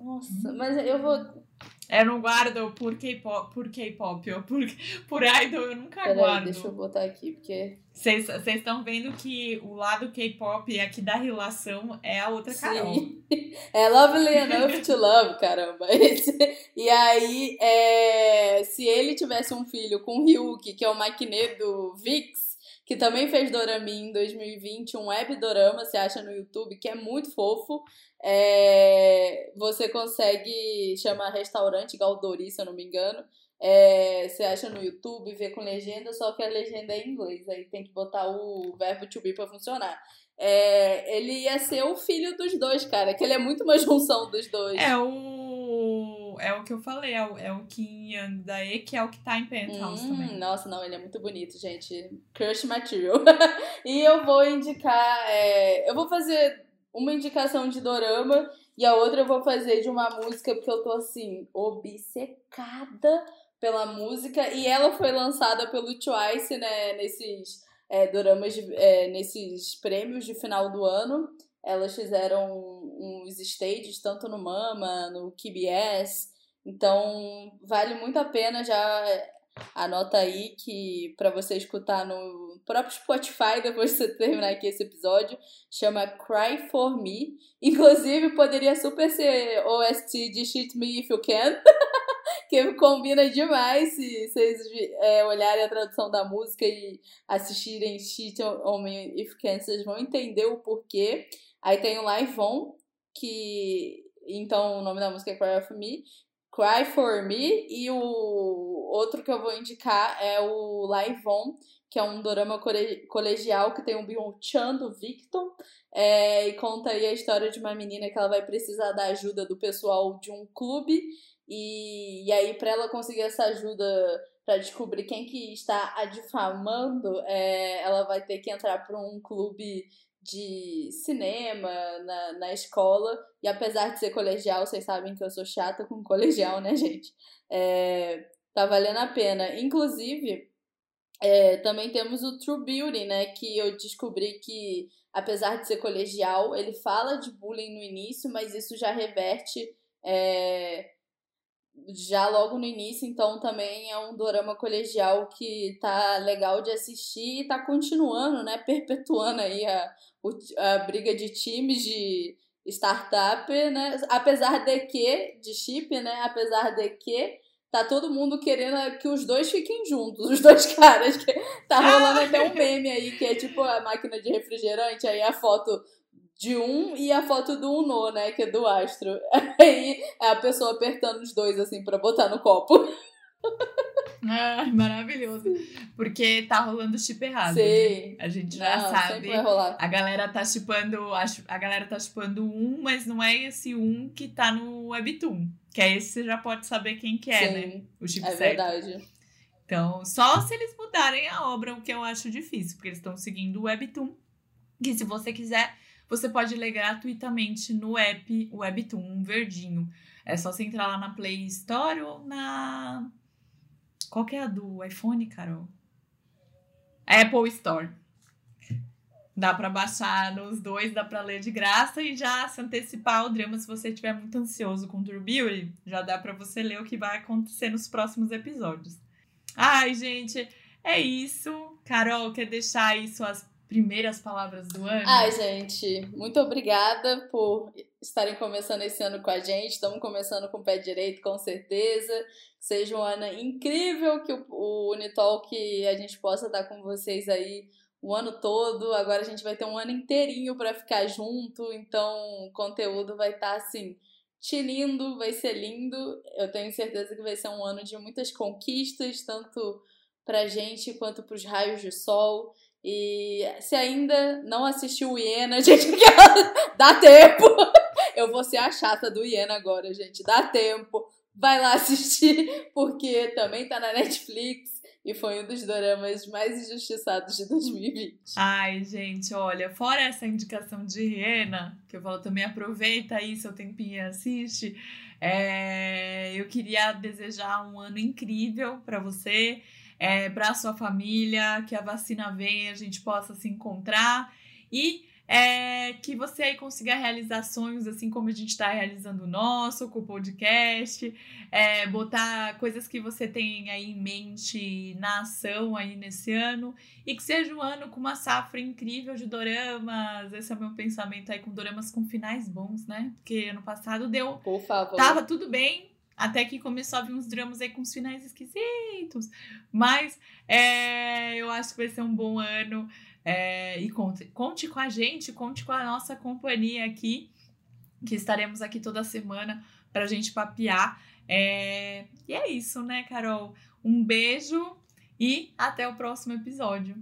Nossa, hum. mas eu vou. Eu não guardo por K-pop, por K-pop ou por, por idol, eu nunca Pera guardo. Aí, deixa eu botar aqui, porque. Vocês estão vendo que o lado K-pop aqui da relação é a outra Carol. Sim. É Lovely Enough to Love, caramba. E aí, é, se ele tivesse um filho com o Ryuki, que é o maquinê do Vix, que também fez Dorami em 2020, um web dorama, você acha no YouTube, que é muito fofo. É, você consegue chamar restaurante Galdori, se eu não me engano. É, você acha no YouTube, vê com legenda, só que a legenda é em inglês. Aí tem que botar o verbo to be pra funcionar. É, ele ia ser o filho dos dois, cara. Que ele é muito uma junção dos dois. É o. É o que eu falei, é o, é o Kim Young da E, que é o que tá em Penthouse hum, também. Nossa, não, ele é muito bonito, gente. Crush Material. e eu vou indicar. É, eu vou fazer uma indicação de dorama e a outra eu vou fazer de uma música porque eu tô assim, obcecada pela música e ela foi lançada pelo Twice, né, nesses é, doramas, de, é, nesses prêmios de final do ano. Elas fizeram uns stages tanto no Mama, no KBS. Então, vale muito a pena já Anota aí que para você escutar no próprio Spotify depois de você terminar aqui esse episódio, chama Cry For Me. Inclusive, poderia super ser OST de Shit Me If You Can, que combina demais se vocês é, olharem a tradução da música e assistirem Shit On Me If Can, vocês vão entender o porquê. Aí tem o Live On, que então o nome da música é Cry For Me, Cry For Me e o outro que eu vou indicar é o Live On, que é um dorama colegial que tem o Byung Chan do Victor é, e conta aí a história de uma menina que ela vai precisar da ajuda do pessoal de um clube e, e aí para ela conseguir essa ajuda para descobrir quem que está a difamando, é, ela vai ter que entrar para um clube de cinema na, na escola. E apesar de ser colegial, vocês sabem que eu sou chata com colegial, né, gente? É, tá valendo a pena. Inclusive, é, também temos o True Beauty, né? Que eu descobri que, apesar de ser colegial, ele fala de bullying no início, mas isso já reverte. É, já logo no início, então também é um dorama colegial que tá legal de assistir e tá continuando, né, perpetuando aí a, a briga de times de startup, né, apesar de que, de chip, né, apesar de que tá todo mundo querendo que os dois fiquem juntos, os dois caras, que tá rolando até um meme aí, que é tipo a máquina de refrigerante, aí a foto de um e a foto do Uno, né? Que é do astro. Aí é a pessoa apertando os dois, assim, pra botar no copo. Ah, maravilhoso. Porque tá rolando chip errado. Sim. Né? A gente já não, sabe. Vai rolar. A galera tá chipando. A galera tá chipando um, mas não é esse um que tá no Webtoon. Que é esse você já pode saber quem que é, né? Sim, né? O chip é certo. verdade. Então, só se eles mudarem a obra, o que eu acho difícil, porque eles estão seguindo o Webtoon. Que se você quiser você pode ler gratuitamente no app Webtoon verdinho. É só você entrar lá na Play Store ou na. Qual que é a do iPhone, Carol? Apple Store. Dá para baixar nos dois, dá para ler de graça e já se antecipar ao drama se você estiver muito ansioso com True Beauty, já dá para você ler o que vai acontecer nos próximos episódios. Ai, gente, é isso. Carol, quer deixar aí suas primeiras palavras do ano? Ai, gente, muito obrigada por estarem começando esse ano com a gente. Estamos começando com o pé direito, com certeza. Seja um ano incrível, que o, Unitalk a gente possa estar com vocês aí o ano todo. Agora a gente vai ter um ano inteirinho para ficar junto, então o conteúdo vai estar assim. Tilindo, vai ser lindo. Eu tenho certeza que vai ser um ano de muitas conquistas, tanto pra gente quanto pros raios de sol. E se ainda não assistiu o Iena, gente, dá tempo. Eu vou ser a chata do Iena agora, gente. Dá tempo. Vai lá assistir, porque também tá na Netflix e foi um dos doramas mais injustiçados de 2020. Ai, gente, olha, fora essa indicação de Rihanna, que eu falo também, aproveita aí seu tempinho e assiste. É, eu queria desejar um ano incrível para você, é, para sua família, que a vacina venha a gente possa se encontrar e é, que você aí consiga realizar sonhos assim como a gente está realizando o nosso, com o podcast, é, botar coisas que você tem aí em mente na ação aí nesse ano e que seja um ano com uma safra incrível de doramas. Esse é o meu pensamento aí com doramas com finais bons, né? Porque ano passado deu. Por favor. Tava tudo bem, até que começou a vir uns dramas aí com os finais esquisitos. Mas é, eu acho que vai ser um bom ano. É, e conte, conte com a gente, conte com a nossa companhia aqui, que estaremos aqui toda semana para a gente papear. É, e é isso, né, Carol? Um beijo e até o próximo episódio.